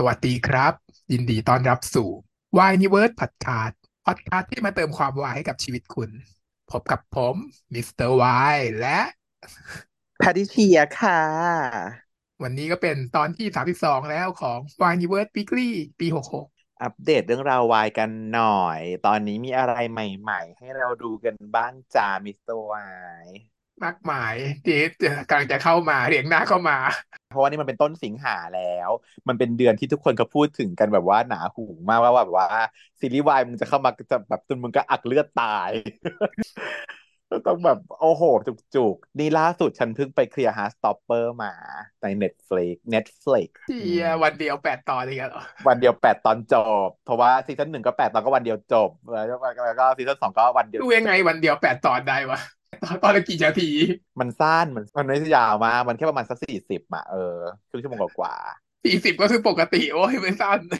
สวัสดีครับ ยินดีต้อนรับสู่ Yniverse Podcast Podcast ที่มาเติมความวายให้กับชีวิตคุณ พบกับผมมิสเตอร์วายและแพทริเชียค่ะ วันนี้ก็เป็นตอนที่32แล้วของ Yniverse Weekly ปี66อัปเดตเรื่องราววายกันหน่อย ตอนนี้มีอะไรใหม่ ๆ ให้เราดูกันบ้างจ้ามิสเตอร์วาย มากมายที่กำลังจะเข้ามาเรียงหน้าเข้ามา เพราะว่านี่มันเป็นต้นสิงหาแล้ว มันเป็นเดือนที่ทุกคนเขาพูดถึงกันแบบว่าหนาหูมากว่าแบบว่าซีรีส์วายมึงจะเข้ามาจะแบบจนมึงกระอักเลือดตายต้องแบบโอ้โห จุกๆ นี่ล่าสุดฉันเพิ่งไปเคลียร์ฮาร์ t สต็อปเปอร์มาใน Netflix Netflix เที่ยวันเดียวแปดตอนเลยกันเหรอวันเดียวแปดตอนจบ เพราะว่าซีซั่นหนึ่งก็แปดตอนก็วันเดียวจบ แล้วก็แล้วก็ซีซั่นสองก็วันเดียวดูยังไงวันเดียวแปดตอนได้วะ ตอนตอนละกี่นาที มันสั้นมันมันไม่ได้ยาวมากมันแค่ประมาณสักสี่สิบอะเออครึ่งชั่วโมงกว่าสี่สิบก็คือปกติโอ้ยไม่สั้นๆ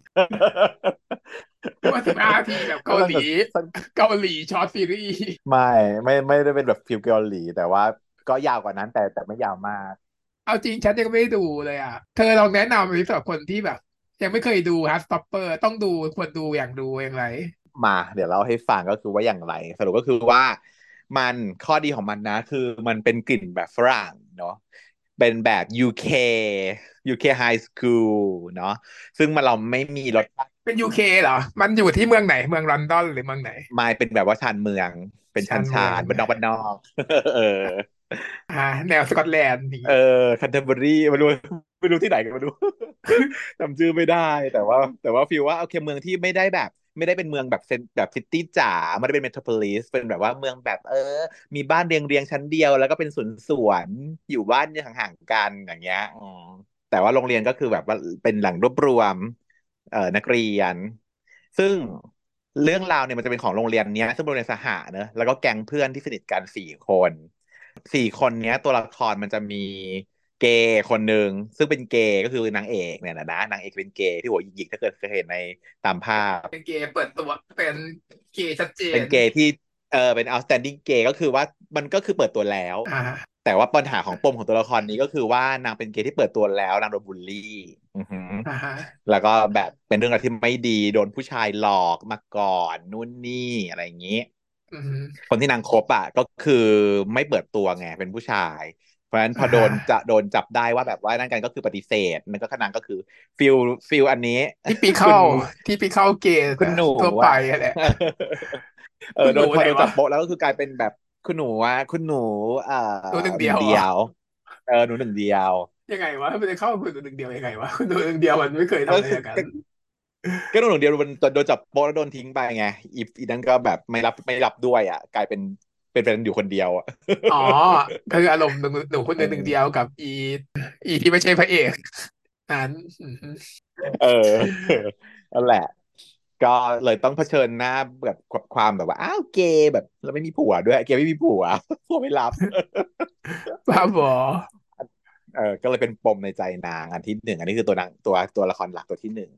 ว่าสิบห้าทีแบบเกาหลีเกาหลี short seriesไม่ไม่ไม่ได้เป็นแบบ feel เกาหลี แต่ว่าก็ยาวกว่านั้นแต่แต่ไม่ยาวมาก เอาจริงฉันยังไม่ได้ดูเลยอะ เธอลองแนะนำสำหรับคนที่แบบ ยังไม่เคยดูฮาร์ t สต็อปเปอร์ต้องดูควรดูอย่างดูอย่างไร มา เดี๋ยวเล่าให้ฟังก็คือว่าอย่างไร สรุปก็คือว่า มันข้อดีของมันนะ คือมันเป็นกลิ่นแบบฝรั่งเนาะเป็นแบบ UK UK High School เนาะซึ่งมันเราไม่มีรสชาติเป็น UK เหรอ มันอยู่ที่เมืองไหนเมืองลอนดอนหรือเมืองไหนไม่เป็นแบบว่าชานเมือง เป็นชานชานเมืองชานบ้านนอกบ้านนอกเอออ่าแนวสกอตแลนด์นี่เออแคนเทอร์เบอรี่ไม่รู้ไม่รู้ที่ไหนกันไม่รู้จำชื่อไม่ได้แต่ว่า แต่ว่า feel ว่าโอเคเมืองที่ไม่ได้แบบ ไม่ได้เป็นเมืองแบบเซนแบบ city จ๋าไม่ได้เป็น metropolis เป็นแบบว่าเมืองแบบเออ มีบ้านเรียงเรียงชั้นเดียว แล้วก็เป็นสวนสวนอยู่บ้านห่างๆกันอย่างเงี้ยอืมแต่ว่าโรงเรียนก็คือแบบว่าเป็นแหล่งรวบรวม เอ่อนักเรียน ซึ่งเรื่องราวเนี่ยมันจะเป็นของโรงเรียนเนี้ย ซึ่งโรงเรียนสหะเนอะแล้วก็แก๊งเพื่อนที่สนิทกันสี่คนสี่คนเนี้ย ตัวละครมันจะมี เกย์คนหนึ่งซึ่งเป็นเกย์ก็คือนางเอกเนี่ยนะนะนางเอกเป็นเกย์ที่หัวหยิกๆถ้าเกิดเคยเห็นในตามภาพ เป็นเกย์เปิดตัวเป็นเกย์ชัดเจน เป็นเกย์ที่เออเป็น outstanding เกย์ก็คือว่ามันก็คือเปิดตัวแล้วอ่าแต่ว่าปัญหาของปมของตัวละครนี้ก็คือว่านางเป็นเกย์ที่เปิดตัวแล้วนางโดนบูลลี่อือหืออ่าฮะแล้วก็แบบเป็นเรื่องราวที่ไม่ดีโดนผู้ชายหลอกมาก่อนนู่นนี่อะไรอย่างนี้อืมคนที่นางคบอะก็คือไม่เปิดตัวไงเป็นผู้ชายเพ ราะฉะนั้นพออ่าโดนจะโดนจับได้ว่าแบบว่านั่นกันก็คือปฏิเสธนั่นก็ขนางก็คือฟิลฟิลอันนี้ที่ปีเข้าที่ปีเข้าเกย์คุณหนูทั่วไปอะแหละเออคุณหนูโดนพอโดนไหนวะจับโปะแล้วก็คือกลายเป็นแบบคุณหนูว่าคุณหนูเอ่อหนูหนึ่งเดียวเดียวเออหนูหนึ่งเดียว ยังไงวะมันจะเข้าคุณดูหนึ่งเดียวยังไงวะคุณดูหนึ่งเดียวมันไม่เคยทำก็อะไรคืออย่างนั้นก็ก็หนูหนึ่งเดียวโดนโดนจับโปะแล้วโดนทิ้งไปไงอีอีนั้นก็แบบไม่รับไม่รับด้วยอะ กลายเป็น เป็นแฟนอยู่คนเดียวอะอ๋อคืออารมณ์หนูหนูคนหนึ่งหนึ่งเดียวกับอี อีที่ไม่ใช่พระเอกนั้นอืมเออนั่นแหละ ก็เลยต้องเผชิญหน้าแบบกับความแบบว่าอ้าวเกย์แบบเราไม่มีผัวด้วยเกย์ไม่มีผัวผัวไม่รับบ้าบอเออก็เลยเป็นปมในใจนางอันที่หนึ่งอันนี้คือตัวนางตัวตัวละครหลักตัวที่หนึ่ง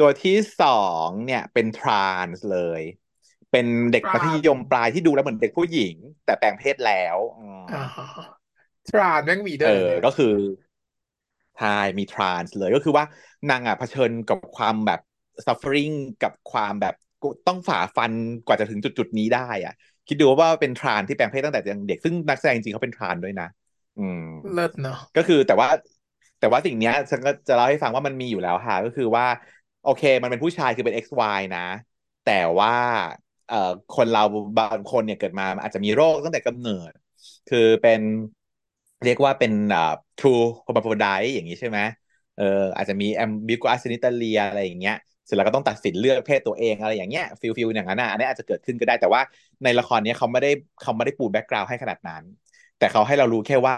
ตัวที่สองเนี่ยเป็นทรานส์เลย เป็นเด็กมัธยมปลายที่ดูแล้วเหมือนเด็กผู้หญิง แต่แปลงเพศแล้วอืมอ๋อทรานแม่งมีเดิเอนอก็คือใช่มีทรานส์เลยก็คือว่านางอะเผชิญกับความแบบ suffering กับความแบบต้องฝ่าฟันกว่าจะถึงจุดจุดๆนี้ได้ อะ คิดดูว่าเป็นทรานที่แปลงเพศตั้งแต่ยังเด็กซึ่งนักแสดงจริงๆเขาเป็นทรานด้วยนะอืมเลิศเนาะก็คือแต่ว่า แต่ว่าสิ่งเนี้ยฉันก็จะเล่าให้ฟังว่ามันมีอยู่แล้วค่ะ ก็คือว่า โอเค มันเป็นผู้ชายคือเป็น XY นะ แต่ว่าเอ่อ คนเราบางคนเนี่ยเกิดมาอาจจะมีโรคตั้งแต่กำเนิด คือเป็นเรียกว่าเป็นอ่า true hermaphrodite อย่างนี้ใช่ไหมเอออาจจะมี ambiguous genitalia อะไรอย่างเงี้ยเสร็จแล้วก็ต้องตัดสินเลือกเพศตัวเองอะไรอย่างเงี้ย feel feel อย่างนั้นอะอันนี้อาจจะเกิดขึ้นก็ได้แต่ว่าในละครเนี้ยเขาไม่ได้เขาไม่ได้ปู background ให้ขนาดนั้น แต่เขาให้เรารู้แค่ว่า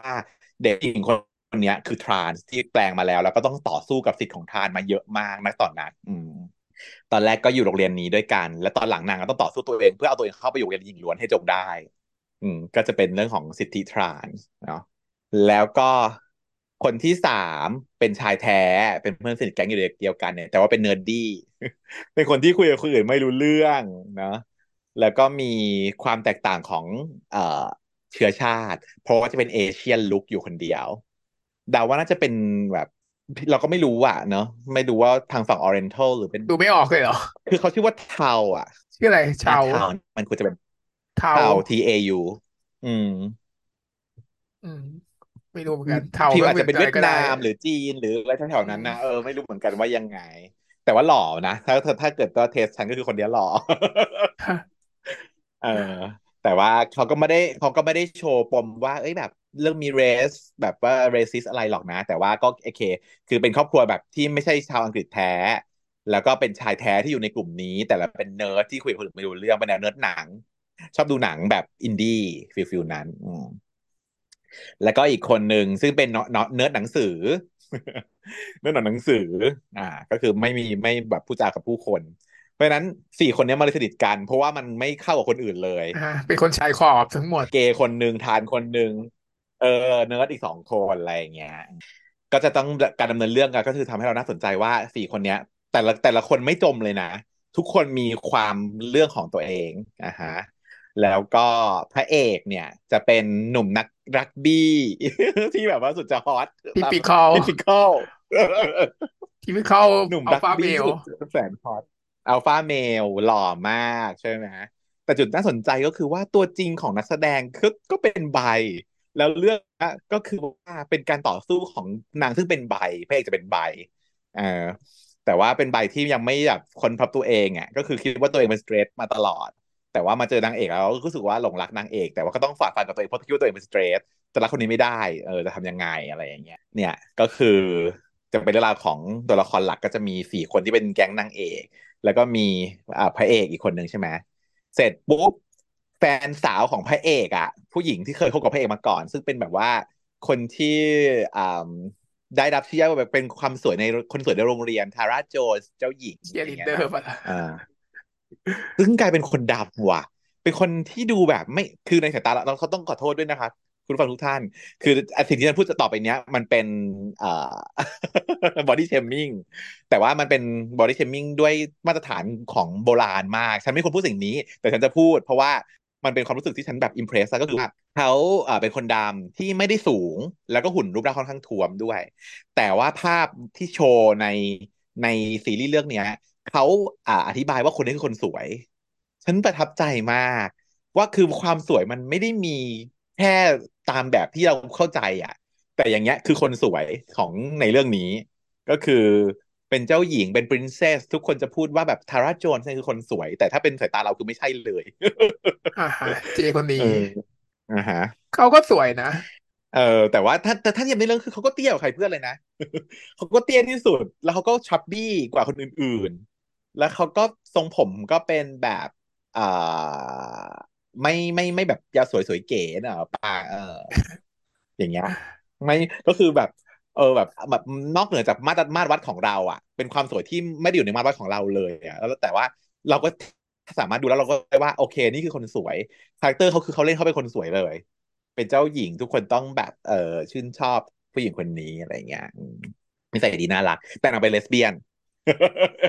เด็กหญิงคนเนี้ยคือ trans ที่แปลงมาแล้ว แล้วก็ต้องต่อสู้กับสิทธิ์ของ trans มาเยอะมากนะตอนนั้น อืม ตอนแรกก็อยู่โรงเรียนนี้ด้วยกัน และตอนหลังนางก็ต้องต่อสู้ตัวเอง เพื่อเอาตัวเองเข้าไปอยู่โรงเรียนหญิงล้วนให้จงได้ อืม ก็จะเป็นเรื่องของสิทธิ trans เนาะแล้วก็คนที่สามเป็นชายแท้เป็นเพื่อนสนิทแก๊งอยู่เดียวกันเนี่ย แต่ว่าเป็น nerdyเป็นคนที่คุยกับคนอื่นไม่รู้เรื่องเนาะแล้วก็มีความแตกต่างของเอ่อเชื้อชาติ เพราะว่าจะเป็นเอเชียนลุกอยู่คนเดียวเดาว่าน่าจะเป็นแบบ เราก็ไม่รู้อะเนอะไม่รู้ว่าทางฝั่ง Oriental หรือเป็นดูไม่ออกเลยเหรอ คือเขาชื่อว่าเทาอะ ชื่ออะไรอ่าชาวเทามันควรจะเป็นเทาเทา T A U อืม อืม ไม่รู้เหมือนกันเทาพิมพ์อาจก็เป็จะเป็นเวียดนานอะไรก็ได้มหรือจีนหรืออะไรแถวๆนั้นนะเอออืมไม่รู้เหมือนกันว่ายังไง แต่ว่าหล่อนะ ถ้าถ้าถ้าเกิดตัว taste ฉันก็คือคนเนี้ยหล่อฮะเออ แต่ว่าเขาก็ไม่ได้เขาก็ไม่ได้โชว์ปมว่าเอ้ยแบบเรื่องมี race แบบว่า racist อะไรหรอกนะ แต่ว่าก็โอเค คือเป็นครอบครัวแบบที่ไม่ใช่ชาวอังกฤษแท้ แล้วก็เป็นชายแท้ที่อยู่ในกลุ่มนี้ แต่ว่าเป็นเนิร์ดที่คุยกับคนอื่นไม่รู้เรื่องเป็นแนวเนิร์ดหนัง ชอบดูหนังแบบอินดี้feel feel นั้นแล้วก็อีกคนหนึ่งซึ่งเป็นเนเนิร์ดหนังสือเนิร์ดหนังสือ อ่า ก็คือไม่มีไม่แบบพูดจากับผู้คน เพราะฉะนั้นสี่คนนี้มาเลยสนิทกัน เพราะว่ามันไม่เข้ากับคนอื่นเลยอ่าเป็นคนชายขอบทั้งหมดเกย์คนหนึ่ง trans คนหนึ่งเออเนิร์ดอีกสองคนอะไรอย่างเงี้ยก็จะต้องการดำเนินเรื่องกันก็คือทำให้เราน่าสนใจว่าสี่คนเนี้ย แต่ละแต่ละคนไม่จมเลยนะ ทุกคนมีความเรื่องของตัวเองอะฮะแล้วก็พระเอกเนี่ย จะเป็นหนุ่มนักรักบี้ที่แบบว่าสุดจะ hot ตาม typical typical typical หนุ่มรักบี้ alpha male สุดแสน hot alpha male หล่อมากใช่ไหมแต่จุดน่าสนใจก็คือว่าตัวจริงของนักแสดงก็ก็เป็น bi แล้วเรื่องก็คือว่าเป็นการต่อสู้ของนางซึ่งเป็น biพระเอกจะเป็นไบเออแต่ว่าเป็นไบที่ยังไม่แบบคนพบตัวเองอะก็คือคิดว่าตัวเองเป็นสเตรทมาตลอด แต่ว่ามาเจอนางเอกแล้วก็รู้สึกว่าหลงรักนางเอก แต่ว่าก็ต้องฝ่าฟันกับตัวเองเพราะคิดว่าตัวเองเป็นสเตรทจะรักคนนี้ไม่ได้เออจะทำยังไงอะไรอย่างเงี้ย เนี่ยก็คือจะเป็นเรื่องราวของตัวละครหลักก็จะมีสี่คนที่เป็นแก๊งนางเอก แล้วก็มีอ่าพระเอกอีกคนหนึ่งใช่ไหมเสร็จปุ๊บแฟนสาวของพระเอกอะ ผู้หญิงที่เคยคบกับพระเอกมาก่อน ซึ่งเป็นแบบว่าคนที่อ่าได้รับชื่อว่าแบบเป็นความสวยในคนสวยในโรงเรียนทาร่าโจนส์เจ้าหญิงเชียร์ลีอะไรเงี้ยนะดเดอร์ป่ะล่ะอ่าซึ่งกลายเป็นคนดำว่ะ เป็นคนที่ดูแบบไม่คือในสายตาเราเราเขาต้องขอโทษด้วยนะครับ คุณผู้ฟังทุกท่าน คือสิ่งที่ฉันพูดจะต่อไปเนี้ย มันเป็น body shaming แต่ว่ามันเป็น body shaming ด้วยมาตรฐานของโบราณมาก ฉันไม่ควรพูดสิ่งนี้ แต่ฉันจะพูด เพราะว่ามันเป็นความรู้สึกที่ฉันแบบอิมเพรสก็คือว่าเขาเป็นคนดำที่ไม่ได้สูง แล้วก็หุ่นรูปร่างค่อนข้างท้วมด้วย แต่ว่าภาพที่โชว์ในในซีรีส์เรื่องเนี้ยเขาอ่าอธิบายว่าคนนี้คือคนสวย ฉันประทับใจมาก ว่าคือความสวยมันไม่ได้มี แค่ตามแบบที่เราเข้าใจอะ แต่อย่างเงี้ยคือคนสวยของในเรื่องนี้ ก็คือเป็นเจ้าหญิงเป็นปรินเซสทุกคนจะพูดว่าแบบทาร่าโจนส์นี่คือคนสวย แต่ถ้าเป็นสายตาเราคือไม่ใช่เลยอ่าฮะเจคนเอนี้ออ่าฮะเขาก็สวยนะเออแต่ว่าถ้าแต่ถ้าเทียบในเรื่องคือเขาก็เตี้ยกว่าใครเพื่อนเลยนะเขาก็เตี้ยที่สุด แล้วเขาก็ชับบี้กว่าคนอื่น ๆ แล้วเขาก็ทรงผมก็เป็นแบบอ่า ไม่ไม่ไม่แบบยาสวยสวยเก๋นะป่าเออ อย่างเงี้ย ไม่ก็คือแบบ เออแบบแบบนอกเหนือจากมาตรมาตรวัดของเรา อะ เป็นความสวยที่ไม่ได้อยู่ในมาตรวัดของเราเลยอะแล้วแต่ว่าเราก็สามารถดูแล้วเราก็ได้ว่า โอเค นี่คือคนสวย character เขาคือเขาเล่นเขาเป็นคนสวยเลย เป็นเจ้าหญิงทุกคนต้องแบบ เออชื่นชอบผู้หญิงคนนี้อะไรเงี้ยนิสัยดีน่ารัก แต่นางเป็นเลสเบี้ยน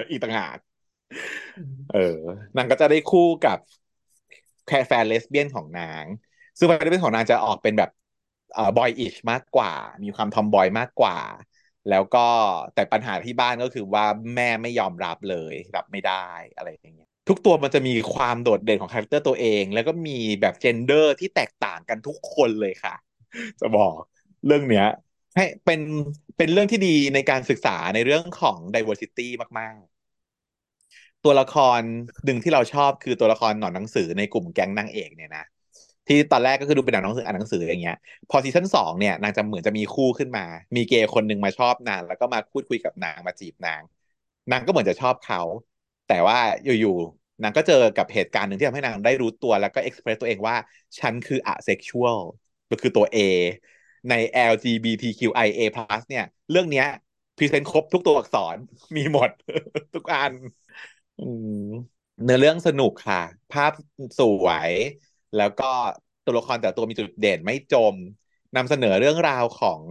อีกต่างหากเออนางก็จะได้คู่กับ แค่แฟนเลสเบี้ยนของนาง ซึ่งแฟนเลสเบี้ยนของนางจะออกเป็นแบบเอ่อ boyish มากกว่า มีความ tomboy มากกว่า แล้วก็แต่ปัญหาที่บ้านก็คือว่าแม่ไม่ยอมรับเลยรับไม่ได้อะไรอย่างเงี้ยทุกตัวมันจะมีความโดดเด่นของ character ตัวเอง แล้วก็มีแบบ gender ที่แตกต่างกันทุกคนเลยค่ะ จะบอกเรื่องเนี้ยให้เป็นเป็นเรื่องที่ดีในการศึกษาในเรื่องของ diversity มากๆ ตัวละครหนึ่งที่เราชอบคือตัวละครหนอนหนังสือในกลุ่มแก๊งนางเอกเนี่ยนะที่ตอนแรกก็คือดูเป็นหนอนหนังสืออ่านหนังสืออย่างเงี้ย พอ season สองเนี่ยนางจะเหมือนจะมีคู่ขึ้นมา มีเกย์คนหนึ่งมาชอบนาง แล้วก็มาพูดคุยกับนางมาจีบนาง นางก็เหมือนจะชอบเขา แต่ว่าอยู่ๆนางก็เจอกับเหตุการณ์หนึ่งที่ทำให้นางได้รู้ตัวแล้วก็ express ตัวเองว่า ฉันคือ asexual ก็คือตัว A ใน LGBTQIA+ เนี่ย เรื่องเนี้ย present ครบทุกตัวอักษรมีหมด ทุกอัน เนื้อเรื่องสนุกค่ะ ภาพสวย แล้วก็ตัวละครแต่ตัวมีจุดเด่นไม่จมนำเสนอเรื่องราวของ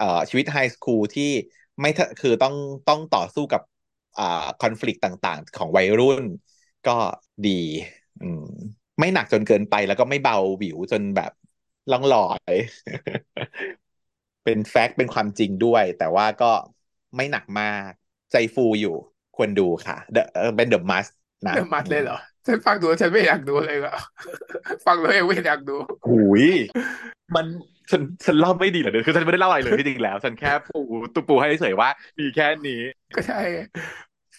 อชีวิตไฮสคูลที่ไม่คือต้องต้องต่อสู้กับอคอน FLICT ต่างๆ ของวัยรุ่น ก็ดีมไม่หนักจนเกินไปแล้วก็ไม่เบาหวิวจนแบบล่องลอย เป็นแฟกต์เป็นความจริงด้วย แต่ว่าก็ไม่หนักมาก ใจฟูอยู่ ควรดูค่ะ The เออเป็น The Must นะเริ่มมัดเลยเหรอฉันฟังดูแล้วฉันไม่อยากดูเลยอะฟังแล้วยังไม่อยากดูหุยมันฉันฉันเล่าไม่ดีเหรอเนี่ยคือฉันไม่ได้เล่าอะไรเลยที่จริงแล้ว ฉันแค่ปูตุปูให้เฉยๆว่ามีแค่นี้ ก็ใช่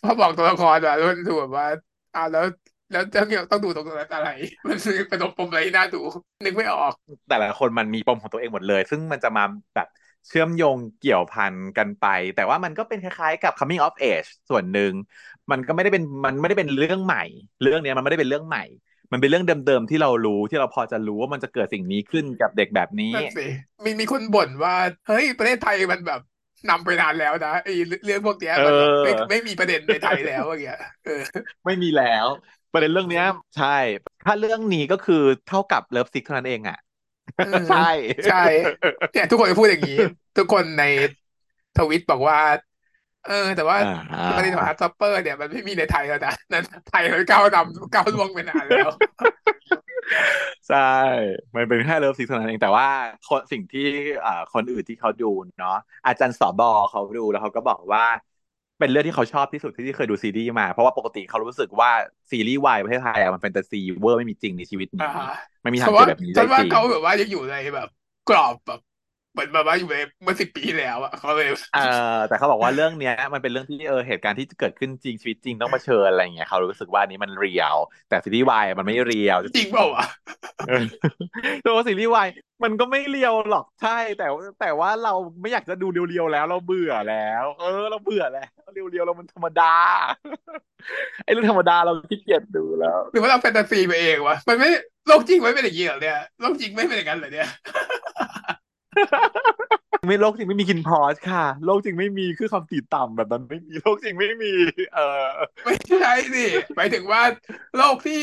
พอบอกตัวละครอะแล้วมันดูแบบว่าอ้าวแล้วแล้วจะเกี่ยวต้องดูตรงนั้นอะไร มันเป็นปมอะไรที่น่าดูนึกไม่ออก แต่ละคนมันมีปมของตัวเองหมดเลย ซึ่งมันจะมาแบบ เชื่อมโยงเกี่ยวพันกันไป แต่ว่ามันก็เป็นคล้ายๆกับ coming of age ส่วนหนึ่งมันก็ไม่ได้เป็นมันไม่ได้เป็นเรื่องใหม่ เรื่องเนี้ยมันไม่ได้เป็นเรื่องใหม่ มันเป็นเรื่องเดิมๆที่เรารู้ที่เราพอจะรู้ว่ามันจะเกิดสิ่งนี้ขึ้นกับเด็กแบบนี้นั่นสิมีมีคนบ่นว่าเฮ้ยประเทศไทยมันแบบนำไปนานแล้วนะไอ้เรื่องพวกเนี้ยมันแบบไม่เออไม่มีประเด็นในไทยแล้วอย่างเงี้ยเออไม่มีแล้ว ประเด็นเรื่องเนี้ย ใช่ ถ้าเรื่องนี้ก็คือเท่ากับ Love Sick เท่านั้นเองอะเออ ใช่ใช่เนี่ยทุกคนจะพูดอย่างนี้ ทุกคนในทวิตบอกว่า เออ แต่ว่าอ่าประเด็นของ Heartstopper เนี่ยมันไม่มีในไทยแล้วนะนั้นไทยมันก้าวนำก้าวล่วงไปนานแล้ว ใช่ มันเป็นแค่ Love Sick เท่านั้นเองแต่ว่าคนสิ่งที่อ่าคนอื่นที่เขาดูเนาะอาจารย์สอบอเขาดูแล้วเขาก็บอกว่า เป็นเรื่องที่เขาชอบที่สุดที่เคยดูซีรีส์มา เพราะว่าปกติเขารู้สึกว่าซีรีส์วายประเทศไทยอะมันแฟนตาซีเวอร์ไม่มีจริงในชีวิตนี้อ่าฮะไม่มีทาเพงเกิดแบบนี้ฉัได้เพราะว่าฉันว่าจริงเขาแบบว่ายังอยู่ในแบบ กรอบแบบเห มือนแบบว่าอยู่ในเมื่อสิบปีที่แล้วอะเขาเลยเออแต่เขาบอกว่าเรื่องเนี้ย มันเป็นเรื่องที่เออเหตุการณ์ที่เกิดขึ้นจริงชีวิตจริงต้องเผชิญอะไรอย่างเงี้ยเขารู้สึกว่าอันนี้มัน real แต่ซีรีส์วายมันไม่ real จริงเปล่าวะเออตัวซีรีส์วายมันก็ไม่ real หรอกใช่ แต่แต่ว่าเราไม่อยากจะดู real ๆแล้ว เราเบื่อแล้ว เออ เราเบื่อแล้ว real ๆเรามันธรรมดาไอ้เรื่องธรรมดาเราขี้เกียจดูแล้วหรือว่าเราแฟนตาซีไปเองวะมันไม่โลกจริงไม่เป็นอย่างนี้เหรอเนี่ยโลกจริงไม่เป็นอย่างนั้นเหรอเนี่ย ไม่โลกจริงไม่มีคินพอสค่ะโลกจริงไม่มีคือความตีต่ำแบบนั้นไม่มีโลกจริงไม่มี เออไม่ใช่สิหมายถึงว่าโลกที่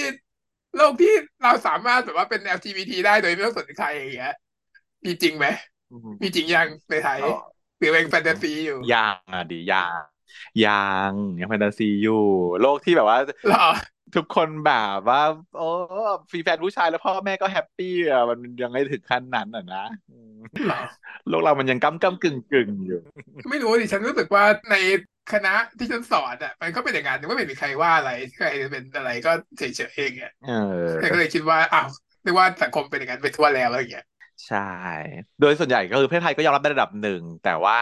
โลกที่เราสามารถแบบว่าเป็น LGBT ได้โดยไม่ต้องสนใครอย่างเงี้ยมีจริงไหมมีจริงยังในไทยหรือเป็นแฟนตาซีอยู่ยังอะดิยังยังยังแฟนตาซีอยู่ โลกที่แบบว่าเหรอ ทุกคนแบบว่า โอ้ฟีแฟนผู้ชายแล้วพ่อแม่ก็แฮปปี้อะมันยังไม่ถึงขั้นนั้นอะนะอืมเหรอโลกเรามันยังก้ำก้ำกึ่งกึ่งอยู่ ไม่รู้ดิฉันรู้สึกว่าในคณะที่ฉันสอนอะมันก็เป็นอย่างนั้นไม่มีใครว่าอะไรใครจะเป็นอะไรก็เฉยๆเองอะเออฉันก็เลยคิดว่าอ้าวนึกว่าสังคมเป็นอย่างนั้นไปทั่วแล้วอะไรอย่างเงี้ยใช่ โดยส่วนใหญ่ก็คือประเทศไทยก็ยอมรับในระดับหนึ่ง แต่ว่า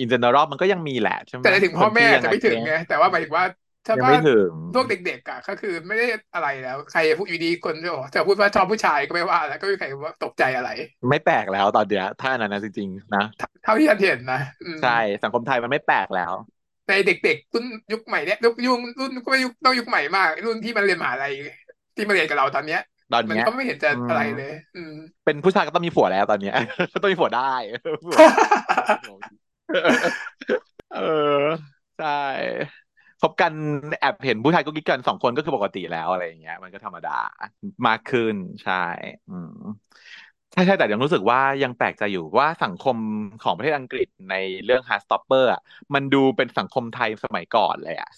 อินเจเนอรัลมันก็ยังมีแหละใช่ไหมแต่ในถึงพ่อแม่คนที่จะไม่ถึงไงแต่ว่าหมายถึงว่า ถ้ายังว่าไม่ถึงพวกเด็กๆอะก็คือไม่ได้อะไรแล้ว ใครพูดอยู่ดีคนจะบอกจะพูดว่าชอบผู้ชายก็ไม่ว่าแล้วก็ไม่มีใครว่าตกใจอะไร ไม่แปลกแล้วตอนเนี้ยถ้าอันนั้นนะจริงๆนะเท่าที่ฉันเห็นนะอืมใช่สังคมไทยมันไม่แปลกแล้วในเด็กๆรุ่นยุคใหม่เนี้ยยุคยุครุ่นก็ไม่ยุคต้องยุคใหม่มาก รุ่นที่มันเรียนมหาลัยที่มาเรียนกับเราตอนเนี้ยตอนมันเนี้ยก็ไม่เห็นจะอืมอะไรเลย อืม เป็นผู้ชายก็ต้องมีผัวแล้วตอนเนี้ยต้องมีผัวได้เออใช่ค บกันแอบเห็นผู้ชายก็กิ๊กกันสองคนก็คือปกติแล้วอะไรอย่างเงี้ย มันก็ธรรมดามากขึ้นใช่ อืมใช่ใช่แต่ยังรู้สึกว่ายังแปลกใจอยู่ว่าสังคมของประเทศอังกฤษในเรื่อง Heartstopper อะมันดูเป็นสังคมไทยสมัยก่อนเลยอะ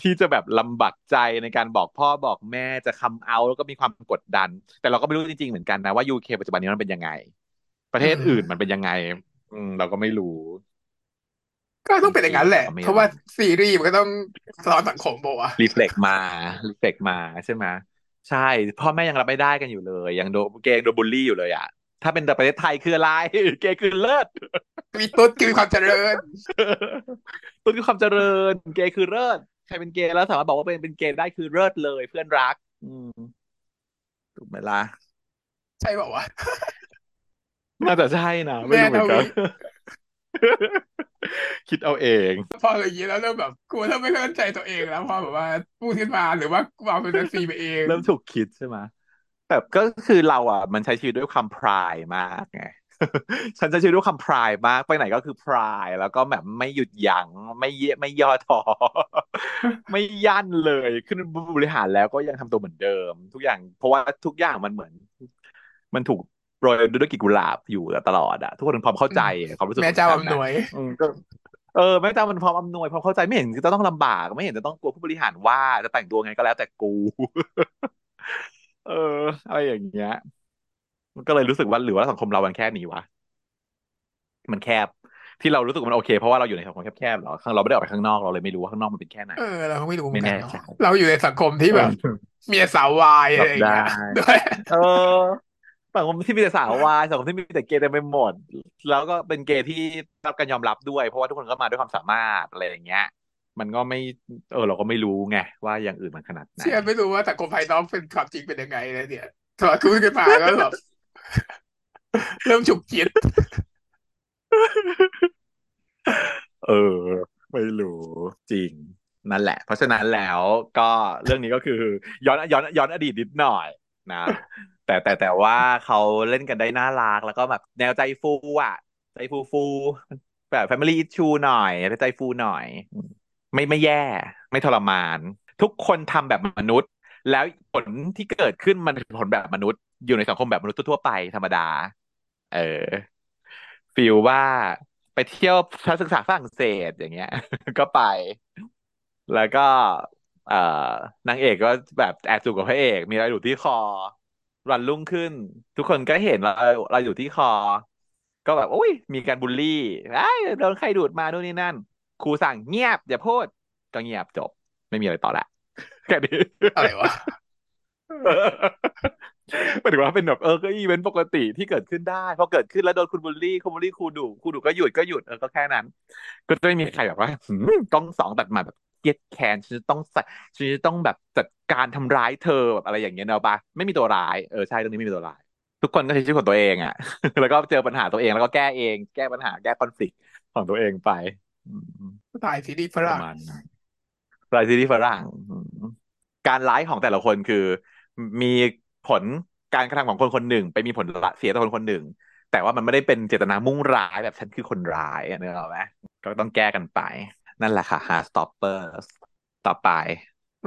ที่จะแบบลำบากใจในการบอกพ่อบอกแม่จะ come out แล้วก็มีความกดดัน แต่เราก็ไม่รู้จริงๆเหมือนกันนะว่า UK ปัจจุบันนี้มันเป็นยังไง ประเทศอืมอื่นมันเป็นยังไง อืมเราก็ไม่รู้ ก็ต้องเป็นอย่างนั้นแหละก็ไม่เพราะว่าซีรีส์มันก็ต้องสะท้อนสังคมบอกว่า reflect มา reflect มาใช่ไหมใช่พ่อแม่ยังรับไม่ได้กันอยู่เลย ยังโดนเกย์โดนบูลลี่อยู่เลยอะถ้าเป็นแต่ประเทศไทยคืออะไร เกย์คือเลิศมีตุ๊ดคือความเจริญ ตุ้นคือความเจริญ เกย์คือเลิศใครเป็นเกย์แล้วสามารถบอกว่าเป็นเป็นเกย์ได้คือเลิศเลย เพื่อนรัก อืมถูกไหมล่ะใช่บอกว่าน่าจะใช่นะไม่รู้เหมือนกันแม่ทวี คิดเอาเอง พออย่างนี้แล้วเริ่มแบบกลัวเริ่มไม่เข้าใจตัวเองแล้วพอแบบว่าพูดขึ้นมาหรือว่าเอาเป็นแฟนซีไปเอง เริ่มถูกคิดใช่ไหมแต่ก็คือเราอะ มันใช้ชีวิตด้วยความพรายมากไงฉันใช้ชีวิตด้วยความพรายมาก ไปไหนก็คือพราย แล้วก็แบบไม่หยุดยัง้งไม่เยไม่ย่อท้อไม่ยั่นเลย ขึ้นบริหารแล้วก็ยังทำตัวเหมือนเดิม ทุกอย่าง เพราะว่าทุกอย่างมันเหมือน มันถูก โปรยด้วยกลีบกุหลาบอยู่ตลอดอะทุกคนพร้อมเข้าใจความรู้สึกแม่ของเจ้าฉันอำนนะวยอืมก็เออแม่เจ้ามันพร้อมอำนวยพร้อมเข้าใจไม่เห็นจะต้องลำบากไม่เห็นจะต้องกลัวผู้บริหารว่าจะแต่งตัวไงก็แล้วแต่กู เออ อะไรอย่างเงี้ย มันก็เลยรู้สึกว่าหรือว่าสังคมเรามันแค่นี้วะมันแคบที่เรารู้สึกมันโอเค เพราะว่าเราอยู่ในสังคมแคบๆหรอข้างเราไม่ได้ออกไปข้างนอกเราเลยไม่รู้ว่าข้างนอกมันเป็นแค่ไหนเออเราก็ไม่รู้เหมืไม่อนกัแน่นเนาะใจเราอยู่ในสังคมที่แบบเออเมียสาววายอะไรอย่างเงี้ยได้ด้วยเออ สังคมที่มีแต่สาววายสังคมที่มีแต่เกย์เต็มไปหมด แล้วก็เป็นเกย์ที่รับการยอมรับด้วย เพราะว่าทุกคนก็มาด้วยความสามารถอะไรอย่างเงี้ย มันก็ไม่ เออ เราก็ไม่รู้ไงว่าอย่างอื่นมันขนาดไหนเชื่อไม่รู้ว่าสังคมภายนอกเป็นความจริงเป็นยังไงเลยเนี่ยถอดคุยกันมาก็แบบเริ่มฉุกคิดเออ ไม่รู้จริงนั่นแหละ เพราะฉะนั้นแล้วก็เรื่องนี้ก็คือ ย้อนย้อนย้อนอดีตนิดหน่อยนะ แต่แต่แต่ว่าเขาเล่นกันได้น่ารักแล้วก็แบบแนวใจฟูอะ ใจฟูฟูแบบ Family Issue หน่อยใจฟูหน่อย ไม่ไม่แย่ ไม่ทรมาน ทุกคนทำแบบมนุษย์ แล้วผลที่เกิดขึ้นมันผลแบบมนุษย์ อยู่ในสังคมแบบมนุษย์ทั่วไปธรรมดา เออฟีลว่าไปเที่ยวทัศนศึกษาฝรั่งเศสอย่างเงี้ย ก็ไป แล้วก็ เอ่อนางเอกก็แบบแอบจูบกับพระเอก มีอะไรอยู่ที่คอ วันรุ่งขึ้น ทุกคนก็เห็นเราเราอยู่ที่คอ ก็แบบอุ้ยมีการบูลลี่ไอ้ยโดนใครดูดมาโน่นนี่นั่น ครูสั่งเงียบอย่าพูดก็เงียบจบ ไม่มีอะไรต่อละแค่นี้อะไรวะหมายถึงว่าเป็นแบบเออก็อีเวนต์ปกติที่เกิดขึ้นได้พอเกิดขึ้นแล้วโดนคุณบูลลี่คุณบูลลี่ครูดุครูดุก็หยุดก็หยุดเออก็แค่นั้น ก็จะไม่มีใครแบบว่าหืมกล้องสองตัดมาแบบ เกลียดแค้นฉันจะต้องใส่ฉันจะต้องแบบจัดการทำร้ายเธอแบบอะไรอย่างเงี้ยเนอะปะไม่มีตัวร้ายเออใช่เรื่องนี้ไม่มีตัวร้าย ทุกคนก็ใช้ชีวิตของตัวเองอะ แล้วก็เจอปัญหาตัวเองแล้วก็แก้เอง แก้ปัญหาแก้คอนฟ lict ของตัวเองไปอืมถ่ายซีรีส์ฝปรั่ระงมาณนั้นรายซีรีส์ฝรั่งอืมการไลฟ์ของแต่ละคนคือ มีผลการกระทำของคนคนหนึ่ง ไปมีผลเสียต่อคนคนหนึ่ง แต่ว่ามันไม่ได้เป็นเจตนามุ่งร้ายแบบฉันคือคนร้ายอะนึกออกไหมก็ต้องแก้กันไป นั่นแหละค่ะ Hard Stoppers ต่อไป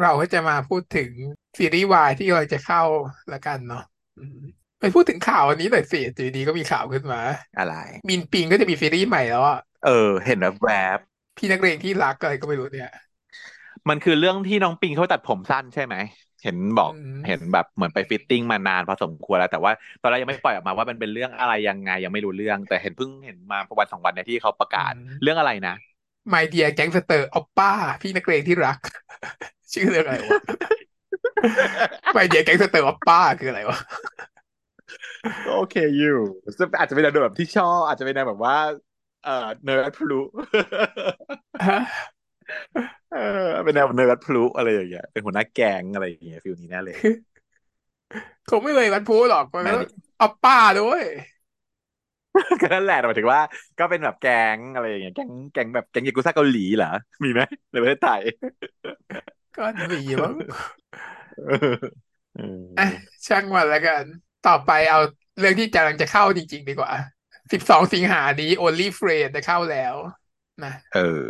เราก็จะมาพูดถึงซีรีส์วายที่กำลังจะเข้าละกันเนาะอืมไปพูดถึงข่าวอันนี้หน่อยสิอยู่ดีก็มีข่าวขึ้นมา อะไร มีนปิงก็จะมีซีรีส์ใหม่แล้วอะเออ เห็นแบบแวบพี่นักเรียนที่รักอะไรก็ไม่รู้เนี่ยๆมันคือเรื่องที่น้องปิงเขาตัดผมสั้นใช่ไหม เห็นบอกอืมเห็นแบบเหมือนไป fitting มานานพอสมควรแล้ว แต่ว่าตอนแรกยังไม่ปล่อยออกมาว่ามันเป็นเรื่องอะไรยังไงยังไม่รู้เรื่อง แต่เห็นเพิ่งเห็นมาประวันสองวันเนี่ยที่เขาประกาศอืมเรื่องอะไรนะ My Dear Gangster Oppa พี่นักเรียนที่รัก ชื่อเรื่องอะไรวะ My Dear Gangster Oppa คืออะไรวะก็โอเคอยู่ซึ่งอาจจะเป็นแนวแบบที่ชอบอาจจะเป็นแนวแบบว่า เอ่อเนิร์ดพลุฮะเออเป็นแนวเนิร์ดพลุอะไรอย่างเงี้ยเป็นหัวหน้าแก๊งอะไรอย่างเงี้ยฟิลนี้แน่เลยคงไม่เลยวันพูหรอกมันไม่ก็ดิออปป้าด้วย ก็นั่นแหละหมายถึงว่า ก็เป็นแบบแก๊งอะไรอย่างเงี้ยแก๊งแก๊งแบบแก๊งยากุซ่าเกาหลีเหรอ มีไหมในประเทศไทยก็มีมั้งเออเอออะช่างมันแล้วกัน ต่อไปเอาเรื่องที่กำลังจะเข้าจริง ๆ ดีกว่าสิบสองสิงหานี้ Only Friends จะเข้าแล้วนะเออ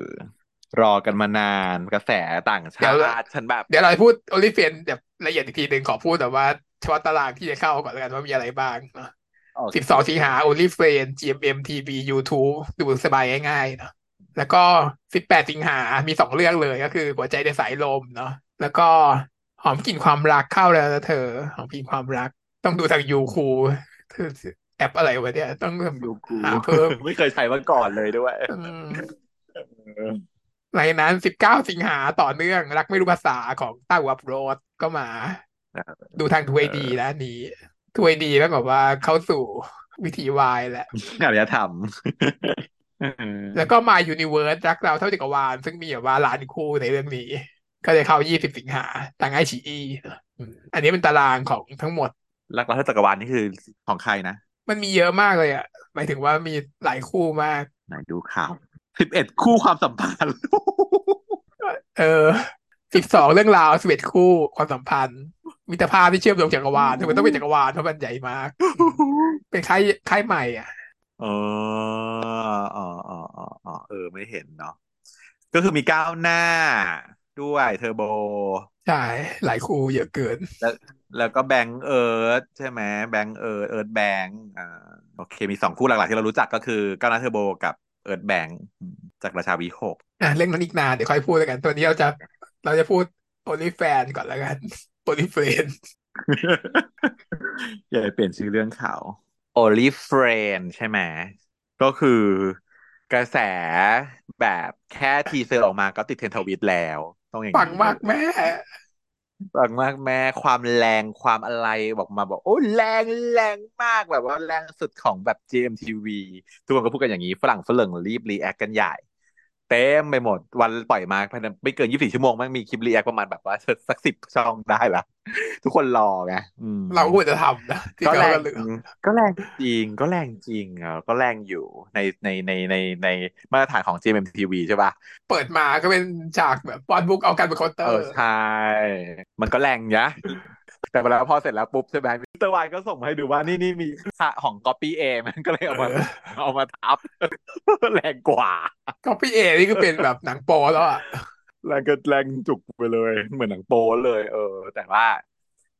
รอกันมานานกระแสต่างเดี๋ชายวติฉันแบบ เดี๋ยวเราจะพูด Only Friends แบบละเอียดอีกทีหนึ่งขอพูดแต่ว่าเฉพาะตารางที่จะเข้าก่อนแล้วกันว่ามีอะไรบ้างเนาะโอเค สิบสองสิงหา Only Friends GMM TV YouTube ดูสบายง่ายๆเนาะแล้วก็สิบแปดสิงหา มีสองเรื่องเลยก็คือหัวใจในสายลมเนาะแล้วก็หอมกลิ่นความรักเข้าแล้วนะเธอหอมกลิ่นความรัก ต้องดูทางยูคูแอปอะไรวะเนี่ย ต้องยูกูหาเพิ่มไม่เคยใช้มาก่อนเลยด้วยอืมเออหลังจากนั้นสิบเก้าสิงหาต่อเนื่อง รักไม่รู้ภาษาของต้าวับโรดก็มา ดูทางทูไอดีนะอัน นี้ทูไอดีแล้วแบบว่าเข้าสู่วิถีวายแหละอารยธรรมเออแล้วก็มา Universe รักเราเท่าจักรวาลซึ่งมีแบบว่าล้านคู่ในเรื่องนี้ ก็จะเข้า 20 สิงหาทางไอชีอีอันนี้เป็นตารางของทั้งหมด รักเราเท่าจักรวาลนี่คือของใครนะ มันมีเยอะมากเลยอะ หมายถึงว่ามีหลายคู่มาก ไหนดูข่าวสิบเอ็ดคู่ความสัมพันธ์ เออ 12 เรื่องราว11คู่ความสัมพันธ์ มิตรภาพที่เชื่อมโยงจักรวาลทำไมต้องเป็นจักรวาลเพราะมันใหญ่มาก เป็นค่ายค่ายใหม่อะเอออ๋ออ๋ออ๋ออ๋อเออ ไม่เห็นเนาะก็คือมีก้าวหน้าด้วยเทอร์โบ ใช่ หลายคู่เยอะเกิน แล้วแล้วก็แบงก์เอิร์ธใช่ไหมแบงก์เอิร์ธเอิร์ธแบงก์อ่าโอเค มีสองคู่หลักๆที่เรารู้จักก็คือก้าวหน้าเทอร์โบกับเอิร์ธแบงก์จากราชาวีหกอะเรื่องนั้นอีกนานเดี๋ยวค่อยพูดแล้วกัน ตัวนี้เราจะเราจะพูด OnlyFans ก่อนแล้วกัน OnlyFans อย่าไปเปลี่ยนชื่อเรื่องเขา Only Friend ใช่ไหมก็คือกระแสแบบแค่ teaser ออกมาก็ติดเทรนด์ทวิตแล้ว ต้องอย่างปังนี้มากแม่ปังมากแม่ความแรงความอะไรบอกมาบอก โอ้แรงแรงมากแบบว่าแรงสุดของแบบ GMMTV ทุกคนก็พูดกันอย่างนี้ ฝรั่งฝรั่งรีบ react กันใหญ่ เต็มไปหมด วันปล่อยมาภายในไม่เกิน24ชั่วโมงมันมีคลิป react ประมาณแบบว่าสักสิบช่องได้ละทุกคนรอไงอืมเราก็ควรจะทำนะที่ก็เขาแรงกันเหลือจริงก็แรงจริงก็แรงจริงอะก็แรงอยู่ในในในในในมาตรฐานของ GMMTV ใช่ป่ะ เปิดมาก็เป็นฉากแบบฟอสบุ๊กเอากันเป็นเคาน์เตอร์เออใช่ มันก็แรงยะ แต่เวลาพอเสร็จแล้วปุ๊บใช่ไหมมิสเตอร์วายก็ส่งมาให้ดูว่านี่นี่มีค่าของ Copy A มันก็เลยเอามาเออเอามาทับ แรงกว่าก็พี่เอนี่ก็เป็นแบบหนังโปแล้วอะแรงก็แรงจุกไปเลย เหมือนหนังโป๊เลย เออ แต่ว่า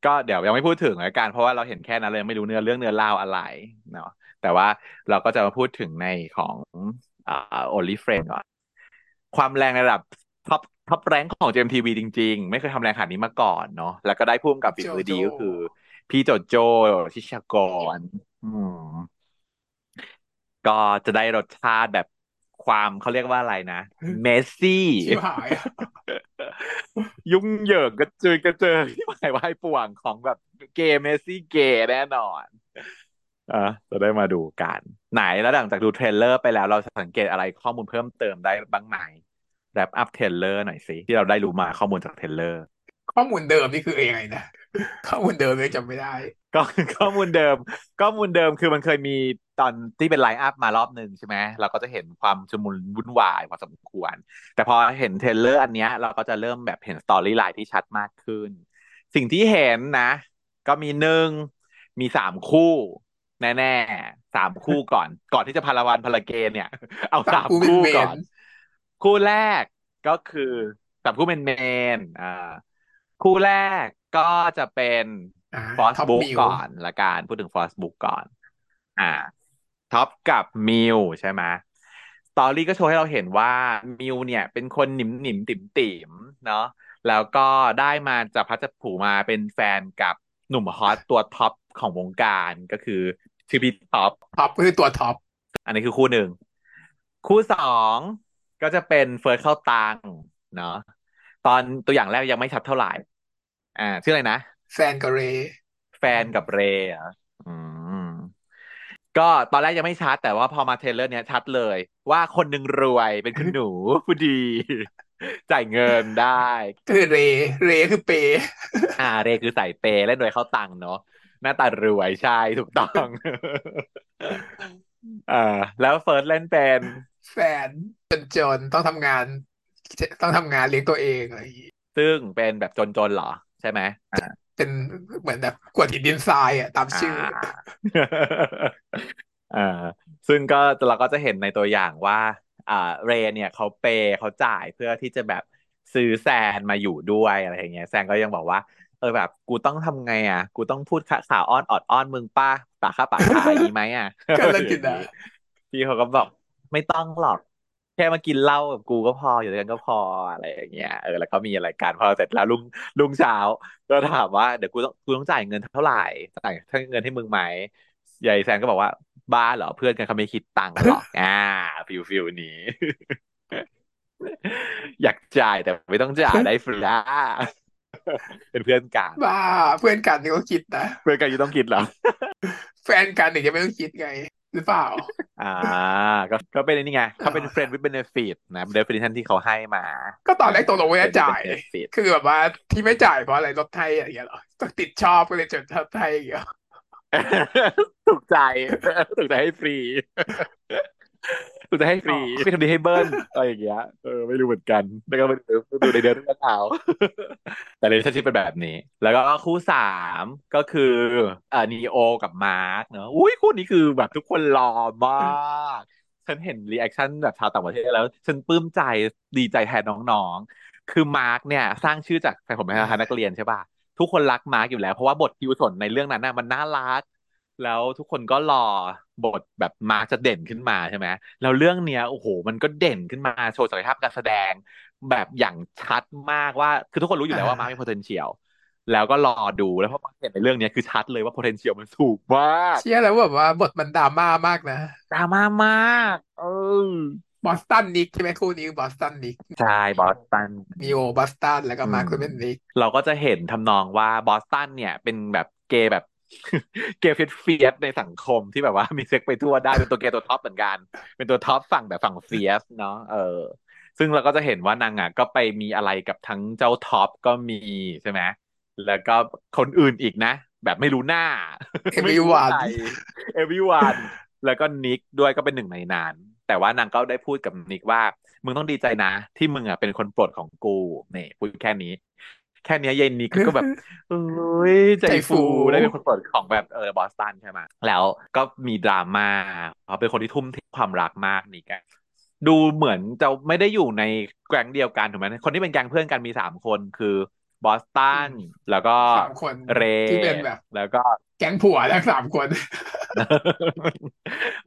ก็เดี๋ยวยังไม่พูดถึงแล้วกันเพราะว่าเราเห็นแค่นั้นเลยไม่รู้เนื้อเรื่องเนื้อเล่าอะไรเนาะแต่ว่าเราก็จะมาพูดถึงในของอ่า Only Friend ก่อนความแรงในระดับท็อป ท็อปแรงของ GMTV จริง ๆ ไม่เคยทำแรงขนาดนี้มาก่อนเนาะแล้วก็ได้ผู้กำกับฝีมือดีโจโจ้ก็คือ พี่โจโจชิชากร อืม ก็จะได้รสชาติแบบความเขาเรียกว่าอะไรนะ messy ชิบหายอะยุ่งเหยิงกระจุยกระเจิงที่หมายว่าให้ป่วงของแบบเกย์ messy เกย์แน่นอนอะจะได้มาดูกัน ไหนแล้วหลังจากดู trailer ไปแล้วเราสังเกตอะไรข้อมูลเพิ่มเติมได้บ้างไหม wrap up trailer หน่อยสิที่เราได้รู้มาข้อมูลจาก trailerข้อมูลเดิมนี่คือยังไงนะข้อมูลเดิมเลยจำไม่ได้ ก็ข้อมูลเดิม ข้อมูลเดิมคือมันเคยมีตอนที่เป็น line up มารอบหนึ่งใช่ไหมเราก็จะเห็นความชุลมุนวุ่นวายพอสมควร แต่พอเห็น trailer อันเนี้ย เราก็จะเริ่มแบบเห็น storyline ที่ชัดมากขึ้น สิ่งที่เห็นนะ ก็มีหนึ่งมีสามคู่ แน่ๆสามคู่ก่อน ก่อนที่จะพาราวันพาราเกนเนี่ย เอาสามคู่เป็นคู่ main ก่อน คู่แรกก็คือสามคู่เป็น main อ่าคู่แรกก็จะเป็นอ่าฟอสท็อปบุ๊กมิวก่อนละกันพูดถึงฟอสบุ๊กก่อน อ่าท็อปกับมิวใช่ไหม story ก็โชว์ให้เราเห็นว่ามิวเนี่ย เป็นคนหงิมหงิมติ๋มติ๋มเนาะแล้วก็ได้มาจากพัชผูมาเป็นแฟนกับหนุ่มฮอตตัวท็อปของวงการก็คือชื่อพี่ท็อปท็อปก็คือตัวท็อปอันนี้คือคู่หนึ่ง คู่สอง ก็จะเป็นเฟิร์สข้าวตังเนาะตอนตัวอย่างแรกยังไม่ชัดเท่าไหร่ อ่า ชื่ออะไรนะ แซนด์กับเรย์แซนด์กับเรย์เหรออืมก็ตอนแรกยังไม่ชัด แต่ว่าพอมา trailer เนี้ยชัดเลย ว่าคนหนึ่งรวยเป็นคุณหนูผู้ดี จ่ายเงินได้ก็คือเรย์เรย์คือเปย์อ่า เรย์คือใส่เปย์และรวยเข้าตังค์เนาะหน้าตารวยใช่ถูกต้องอ่าแล้วเฟิร์สเล่นเป็น แฟนจนๆต้องทำงาน ต้องทำงานเลี้ยงตัวเองอะไรอย่างงี้ซึ่งเป็นแบบจนๆเหรอ ใช่ไหมอ่าเป็นเหมือนแบบกวดหินดินทรายอะตามชื่ออ่าอ่าซึ่งก็เราก็จะเห็นในตัวอย่างว่า อ่าเรย์เนี่ยเขาเปย์เขาจ่ายเพื่อที่จะแบบซื้อแซนมาอยู่ด้วยอะไรอย่างเงี้ยแซนก็ยังบอกว่าเออแบบกูต้องทำไงอะ กูต้องพูดข่าวอ้อนออดอ้อนมึงป้าปากข้าปากขายอย่างนี้ไหมอะก็เล่นกินได้พี่เขาก็บอก ไม่ต้องหรอก แค่มากินเหล้ากับกูก็พออยู่ด้วยกันก็พออะไรอย่างเงี้ยเออแล้วก็มีอะไรกันพอเสร็จแล้วลุงลุงเช้า ก็ถามว่าเดี๋ยวกูต้องกูต้องจ่ายเงินเท่าไหร่จ่ายเงินให้มึงไหมยายแซนก็บอกว่าบ้าเหรอเพื่อนกันเขาไม่คิดตังค์หรอกอ่า feel feel นี้ อยากจ่ายแต่ไม่ต้องจ่ายได้ฟรีอะเป็นเพื่อนกันบ้าเพื่อนกันนี่ก็คิดนะเพื่อนกันอยู่ต้องคิดเหรอแฟนกันถึงจะไม่ต้องคิดไง หรือเปล่า อ่า ก็ก็เป็นนี่ไงเขาเป็น friend with benefit นะ definition ที่เขาให้มา ก็ตอนแรกตกลงว่าจะจ่าย friend with benefit คือแบบว่าที่ไม่จ่ายเพราะอะไรลดให้อะไรอย่างเงี้ยเหรอต้องติดชอบก็เลยจดลดให้อย่างเงี้ยถูกใจ ถูกใจให้ฟรี ถูกใจให้ฟรีไม่ทำดีให้เบิ้ลอะไรอย่างเงี้ยเออไม่รู้เหมือนกันแล้วก็ไปดูดูในเดือนเอาแต่ relationship เป็นแบบนี้ แล้วก็คู่สามก็คือเอ่อนีโอกับมาร์กเนอะอุ้ยคู่นี้คือแบบทุกคนรอมากฉันเห็น reaction แบบชาวต่างประเทศแล้ว ฉันปลื้มใจดีใจแทนน้องๆ คือมาร์กเนี่ย สร้างชื่อจากแฟนผมเป็นนักเรียนใช่ป่ะทุกคนรักมาร์กอยู่แล้ว เพราะว่าบทคิวสนในเรื่องนั้นน่ะมันน่ารัก แล้วทุกคนก็รอบทแบบมาร์กจะเด่นขึ้นมาใช่ไหมแล้วเรื่องเนี้ยโอ้โห มันก็เด่นขึ้นมาโชว์ศักยภาพการแสดงแบบอย่างชัดมากว่า คือทุกคนรู้อยู่แล้วว่ามาร์กมี potential แล้วก็รอดูแล้วพอมาเห็นในเรื่องนี้คือชัดเลยว่า potential มันสูงมากเชื่อแล้วแบบว่าบทมันดราม่ามากนะดราม่ามากเออบอสตันนิกใช่ไหมคู่นี้บอสตันนิกใช่บอสตันนีโอบอสตันแล้วก็มาร์คเล่นเป็นนิกเราก็จะเห็นทำนองว่าบอสตันเนี่ยเป็นแบบเกย์แบบ เกย์ fierce ในสังคมที่แบบว่ามีเซ็กส์ไปทั่วได้เป็นตัวเกย์ตัวท็อปเหมือนกัน เป็นตัวท็อปฝั่งแบบฝั่ง fierce เนาะเออ ซึ่งเราก็จะเห็นว่านางอะก็ไปมีอะไรกับทั้งเจ้าท็อปก็มีใช่ไหมแล้วก็คนอื่นอีกนะ แบบไม่รู้หน้าไม่รู้ Everyone ใคร everyone แล้วก็นิกด้วยก็เป็นหนึ่งในนั้นแต่ว่านางก็ได้พูดกับนิกว่า มึงต้องดีใจนะ ที่มึงอะเป็นคนโปรดของกูนี่พูดแค่นี้ แค่เนี้ยเย็นนิกก็แบบเอ้ยใจใจฟูฟูได้เป็นคนโปรดของแบบเออบอสตันใช่ไหมแล้วก็มีดราม่าเพราะเป็นคนที่ทุ่มเทความรักมากนิกอะดูเหมือนจะไม่ได้อยู่ในแก๊งเดียวกันถูกไหมคนที่เป็นแก๊งเพื่อนกันมีสามคนคือบอสตันแล้วก็สามคนเรที่เป็นแบบ แล้วก็แก๊งผัวทั้งสามคน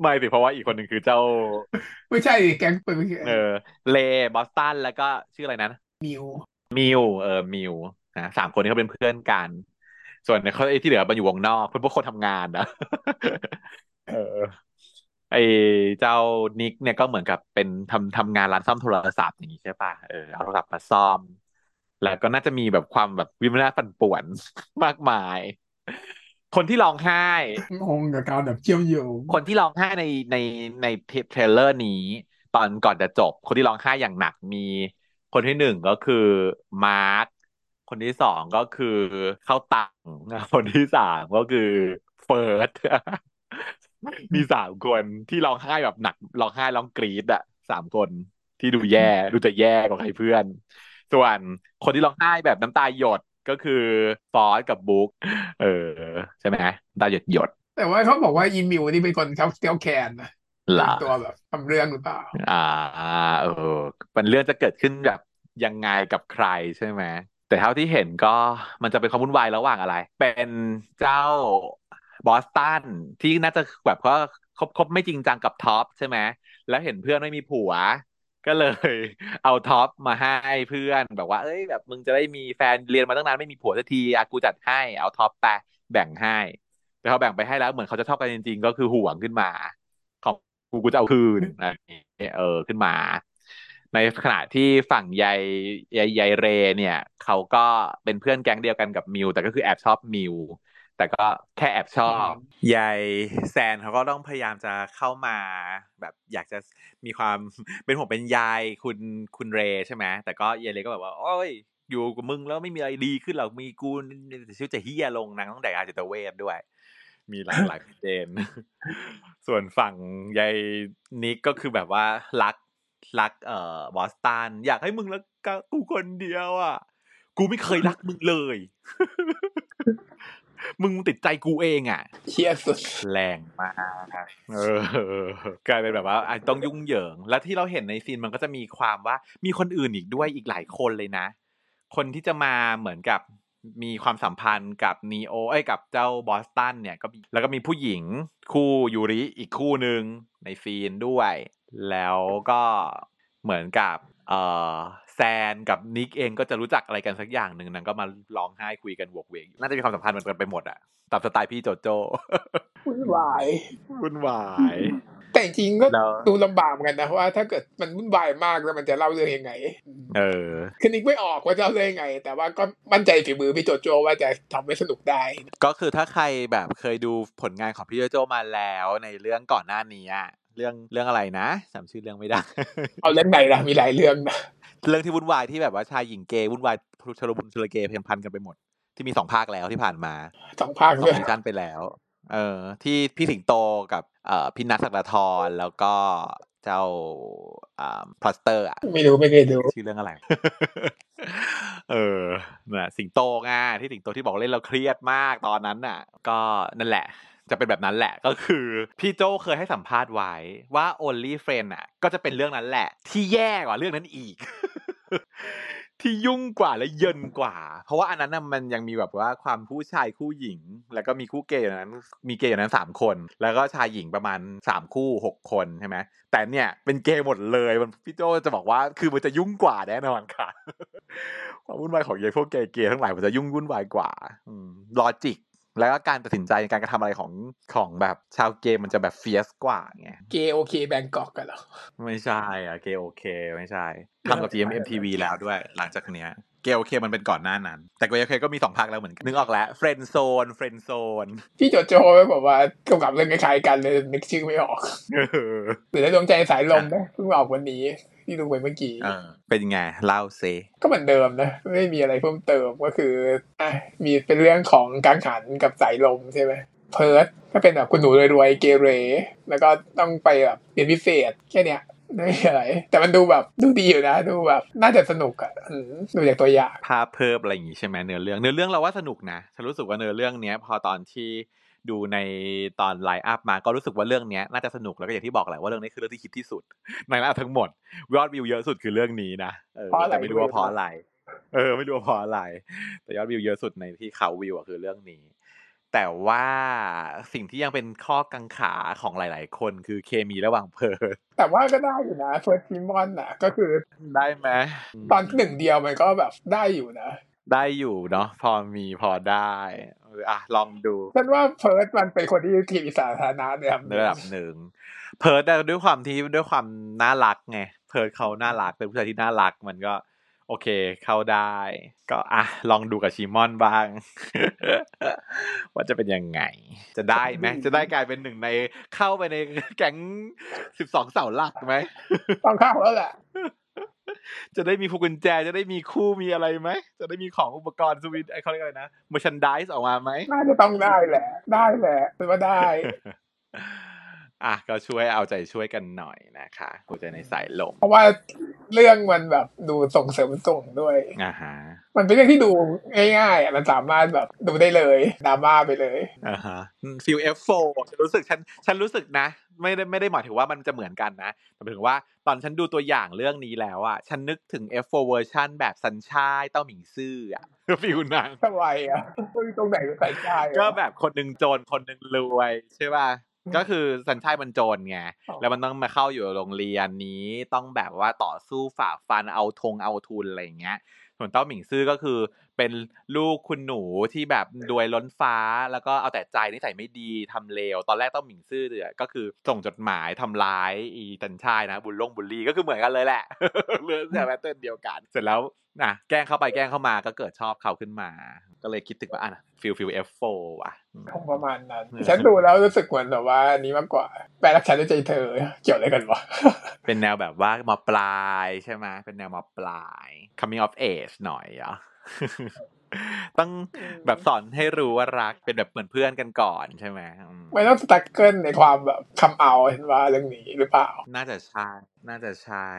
ไม่สิเพราะว่าอีกคนหนึ่งคือเจ้า ไม่ใช่ดิแก๊งเป็นเออ เลบอสตันแล้วก็ชื่ออะไรนะมิว มิวเออมิวนะสามคนนี้เขาเป็นเพื่อนกัน ส่วนเขาไอ้ที่เหลือมันอยู่วงนอกเพื่อนพวกคนทำงานนะเออไอ้เจ้านิกเนี่ยก็เหมือนกับเป็นทำทำงานร้านซ่อมโทรศัพท์อย่างนี้ใช่ป่ะเออเอาโทรศัพท์มาซ่อม แล้วก็น่าจะมีแบบความแบบดราม่าปั่นป่วนมากมาย คนที่ร้องไห้งงกับการแบบเชื่อมโยงคนที่ร้องไห้ในในใน trailer นี้ ตอนก่อนจะจบ คนที่ร้องไห้อย่างหนักมี คนที่หนึ่งก็คือมาร์คคนที่สองก็คือข้าวตังคนที่สามก็คือเฟิร์สมีสามคนที่ร้องไห้แบบหนักร้องไห้ร้องกรี๊ดอะสามคนที่ดูแย่ดูจะแย่กว่าใครเพื่อน ส่วนคนที่ร้องไห้แบบน้ำตาหยดก็คือฟอสกับบุ๊กเออ ใช่ไหมน้ำตาหยดหยด แต่ว่าเขาบอกว่าอีมิวนี่เป็นคนเขาเตี้ยวแคนนะ หรอเป็นตัวแบบทำเรื่องหรือเปล่า อ่า เออมันเรื่องจะเกิดขึ้นแบบยังไงกับใครใช่ไหมแต่เท่าที่เห็นก็มันจะเป็นความวุ่นวายระหว่างอะไร เป็นเจ้าบอสตันที่น่าจะแบบก็คบคบไม่จริงจังกับท็อปใช่ไหมแล้วเห็นเพื่อนไม่มีผัว ก็เลยเอาท็อปมาให้เพื่อนแบบว่า เอ้ยแบบมึงจะได้มีแฟนเรียนมาตั้งนานไม่มีผัวสักทีอากูจัดให้เอาท็อปไปแบ่งให้แต่เขาแบ่งไปให้แล้วเหมือนเขาจะชอบกันจริง ๆ ก็คือหวงขึ้นมาของ กูกูจะเอาคืนอะเงี้ยเออขึ้นมา ในขณะที่ฝั่งยายยายยายเรเนี่ย เขาก็เป็นเพื่อนแก๊งเดียวกันกับมิว แต่ก็คือแอบชอบมิว แต่ก็แค่แอบชอบยายแซนเขาก็ต้องพยายามจะเข้ามา แบบอยากจะมีความเป็นผมเป็นยายคุณคุณเรใช่ไหมแต่ก็ยายเรก็แบบว่า โอ้ยอยู่กับมึงแล้วไม่มีอะไรดีขึ้นหรอกมีกูชีวิตจะเฮียลงนางต้องแดกอาจิตเวทด้วย มีหลากหลายประเด็นส่วนฝั่งยายนิกก็คือแบบว่ารักรักเอ่อบอสตันอยากให้มึงรักกูคนเดียวอะ กูไม่เคยรักมึงเลย มึงติดใจกูเองอะเชียสุดแรงมากเออกลายเป็นแบบว่าอะต้องยุ่งเหยิง แล้วที่เราเห็นในซีนมันก็จะมีความว่า มีคนอื่นอีกด้วยอีกหลายคนเลยนะ คนที่จะมาเหมือนกับ มีความสัมพันธ์กับนีโอเอ้ยกับเจ้าบอสตันเนี่ยก็มีแล้วก็มีผู้หญิงคู่ยูริอีกคู่หนึ่งในซีนด้วย แล้วก็เหมือนกับเอ่อแซนกับนิกเองก็จะรู้จักอะไรกันสักอย่างหนึ่งนางก็มาร้องไห้คุยกันวกเวกอยู่น่าจะมีความสัมพันธ์เหมือนกันไปหมดอะตามสไตล์พี่โจโจ้วุ่นวายวุ่นวาย แต่จริงๆก็แล้วดูลำบากเหมือนกันนะเพราะว่าถ้าเกิดมันวุ่นวายมากแล้วมันจะเล่าเรื่องยังไง เออ คือนิกไม่ออกว่าจะเล่าเรื่องยังไง แต่ว่าก็มั่นใจฝีมือพี่โจโจว่าจะทำให้สนุกได้ ก็คือถ้าใครแบบเคยดูผลงานของพี่โจโจมาแล้วในเรื่องก่อนหน้านี้อะเรื่องเรื่องอะไรนะจำชื่อเรื่องไม่ได้ เอาเรื่องไหนล่ะมีหลายเรื่องนะเรื่องที่วุ่นวายที่แบบว่าชายหญิงเกย์วุ่นวายชลบุญชลเกย์เพมพันกันไปหมด ที่มีสองภาคแล้วที่ผ่านมาสองภาคสอด้วยงซีซั่นไปแล้ว เออที่พี่สิงโตกับเอ่อ พี่นัทศักดาธรแล้วก็เจ้าอ่าพลัสเตอร์อะไม่รู้ไม่เคยดูชื่อเรื่องอะไร เออน่ะสิงโตไงที่สิงโตที่บอกเล่นเราเครียดมากตอนนั้นน่ะ ก็นั่นแหละจะเป็นแบบนั้นแหละก็คือ พี่โจเคยให้สัมภาษณ์ไว้ว่า only friend อะ ก็จะเป็นเรื่องนั้นแหละ ที่แย่กว่าเรื่องนั้นอีก ที่ยุ่งกว่าและเยินกว่า เพราะว่าอันนั้นน่ะมันยังมีแบบว่าความผู้ชายคู่หญิง แล้วก็มีคู่เกย์อยู่นนั้น มีเกย์อยู่นนั้นสามคน แล้วก็ชายหญิงประมาณสามคู่หกคนใช่ไหมแต่เนี่ยเป็นเกย์หมดเลยมันพี่โจจะบอกว่าคือมันจะยุ่งกว่าแน่นอนค่ะความวุ่นวายของเยพวกเกย์ทั้งหลายมันจะยุ่งวุ่นวายกว่า logic แล้วก็การตัดสินใจในการกระทำอะไรของของแบบชาวเกย์มันจะแบบ fierce กว่าไง Gay OK Bangkok กันเหรอ ไม่ใช่อะ Gay OK ไม่ใช่ทำกับ GMMTV แล้วด้วย หลังจากเนี้ยเกลเคมันเป็นก่อนหน้านั้น แต่เกลเคก็มีสองภาคแล้วเหมือนกัน นึกออกแล้ว Friend Zone Friend Zoneพี่โจโจ้บอกว่ากำกับเรื่องคล้ายๆกันเลยนึกชื่อไม่ออกหรือในดวงใจสายลมนะเพิ่งออกวันนี้ ที่ดูไปเมื่อกี้เป็นไงเล่าเซก็เหมือนเดิมนะไม่มีอะไรเพิ่มเติมก็คืออะมีเป็นเรื่องของการขันกับสายลมใช่ไหมเพิร์ดก็เป็นแบบคุณหนูรวยๆเกเร แล้วก็ต้องไปแบบเรียนพิเศษแค่เนี้ยไม่อะไร แต่มันดูแบบดูดีอยู่นะ ดูแบบน่าจะสนุกอะดูจากตัวอย่างภาพเพิ่มอะไรอย่างงี้ใช่ไหมเนื้อเรื่องเนื้อเรื่องเราว่าสนุกนะฉันรู้สึกว่าเนื้อเรื่องเนี้ย พอตอนที่ ดูในตอนไลน์อัพมาก็รู้สึกว่าเรื่องเนี้ยน่าจะสนุกแล้วก็อย่างที่บอกแหละว่าเรื่องนี้คือเรื่องที่คิดที่สุด ในไลน์ทั้งหมดยอดวิวเยอะสุดคือเรื่องนี้นะเออแต่ไม่รู้ว่าเพราะอะไรเออ ไม่รู้ว่าเพราะอะไร แต่ยอดวิวเยอะสุดในที่เขาวิวอะคือเรื่องนี้ แต่ว่าสิ่งที่ยังเป็นข้อกังขาของหลาย ๆ คนคือเคมีระหว่างเพิร์ธแต่ว่าก็ได้อยู่นะเพิร์ธชิม่อนอะ ก็คือได้ไหมตอนหนึ่งเดียวมันก็แบบได้อยู่นะได้อยู่เนาะพอมีพอได้ อะลองดูฉันว่าเพิร์ธมันเป็นคนที่เคมีสาธารณะเนี่ยระดับหนึ่งเพิร์ดด้วยความที่ด้วยความน่ารักไงเพิร์ดเขาน่ารักเป็นผู้ชายที่น่ารักมันก็ โอเค เข้าได้ ก็อะลองดูกับชิมอนบ้าง ว่าจะเป็นยังไง จะได้ไหมจะได้กลายเป็นหนึ่งในเข้าไปในแก๊งสิบสองเสาหลักไหมต้องเข้าแล้วแหละ จะได้มีพวกกุญแจจะได้มีคู่มีอะไรไหม จะได้มีของอุปกรณ์สวิตไอเขาเรียกอะไรนะมอชันดิสออกมาไหมน่าจะต้องได้แหละ ได้แหละเป็นว่าได้ อะก็ช่วยเอาใจช่วยกันหน่อยนะคะหัวใจในสายลม เพราะว่าเรื่องมันแบบดูส่งเสริมส่งด้วยอ่าฮะมันเป็นเรื่องที่ดูง่ายๆมันสามารถแบบดูได้เลยดราม่าไปเลยอ่าฮะ feel F4ฉันรู้สึกฉันฉันรู้สึกนะ ไม่ได้ไม่ได้หมายถึงว่ามันจะเหมือนกันนะแต่หมายถึงว่าตอนฉันดูตัวอย่างเรื่องนี้แล้วอะฉันนึกถึง F4 เวอร์ชันแบบสัญชาติเต้าหมิงซื่ออะฟิลนั้นทำไมอะตรงไหนเป็นสัญชาติก็แบบคนหนึ่งโจรคนหนึ่งรวยใช่ป่ะ ก็คือสัญชาติมันโจรไงแล้วมันต้องมาเข้าอยู่โรงเรียนนี้ต้องแบบว่าต่อสู้ฝ่าฟันเอาทงเอาทุนอะไรอย่างเงี้ยส่วนเต้าหมิงซื่อก็คือเป็นลูกคุณหนูที่แบบรวยล้นฟ้าแล้วก็เอาแต่ใจนิสัยไม่ดีทำเลวตอนแรกเต้าหมิงซื่อเนี่ยก็คือส่งจดหมายทำร้ายอีตันชายนะบุญลงบุลลี่ก็คือเหมือนกันเลยแหละเรื่องแต่ pattern เดียวกัน เสร็จแล้ว นะแกล้งเข้าไปแกล้งเข้ามาก็เกิดชอบเขาขึ้นมา ก็เลยคิดถึงว่าอะ feel feel F4 อะคงประมาณนั้น ฉันดูแล้วรู้สึกเหมือนแบบว่านี้มากกว่า แปลรักฉันด้วยใจเธอ เกี่ยวอะไรกันวะ เป็นแนวแบบว่ามาปลายใช่ไหมเป็นแนวมาปลาย coming of age หน่อยอะ ต้องแบบสอนให้รู้ว่ารักเป็นแบบเหมือนเพื่อนกันก่อนใช่ไหมไม่ต้อง struggle ในความแบบคำเอาเห็นว่าเรื่องนี้หรือเปล่า น่าจะใช่ น่าจะใช่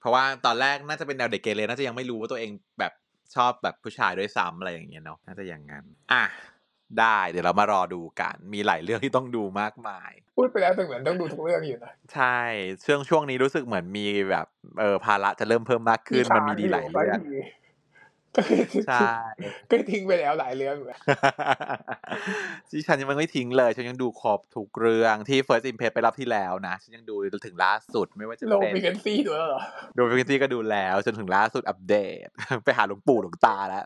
เพราะว่าตอนแรกน่าจะเป็นแนวเด็กเกเรน่าจะยังไม่รู้ว่าตัวเองแบบชอบแบบผู้ชายด้วยซ้ำอะไรอย่างเงี้ยเนาะน่าจะอย่างนั้นอะได้เดี๋ยวเรามารอดูกัน มีหลายเรื่องที่ต้องดูมากมาย พูดไปแล้วเหมือนต้องดูทุกเรื่องอยู่นะใช่ช่วงช่วงนี้รู้สึกเหมือนมีแบบเออภาระจะเริ่มเพิ่มมากขึ้นมันมีดีหลายเรื่อง ก็คือใช่ก็ทิ้งไปแล้วหลายเรื่องเลยที่ฉันยังไม่ทิ้งเลย ฉันยังดูครบทุกเรื่องที่ First Impress ไปรอบที่แล้วนะ ฉันยังดูถึงล่าสุดไม่ว่าจะเป็น Low Frequency ด้วยเหรอ Low Frequency ก็ดูแล้วจนถึงล่าสุดอัปเดต ไปหาหลวงปู่หลวงตาแล้ว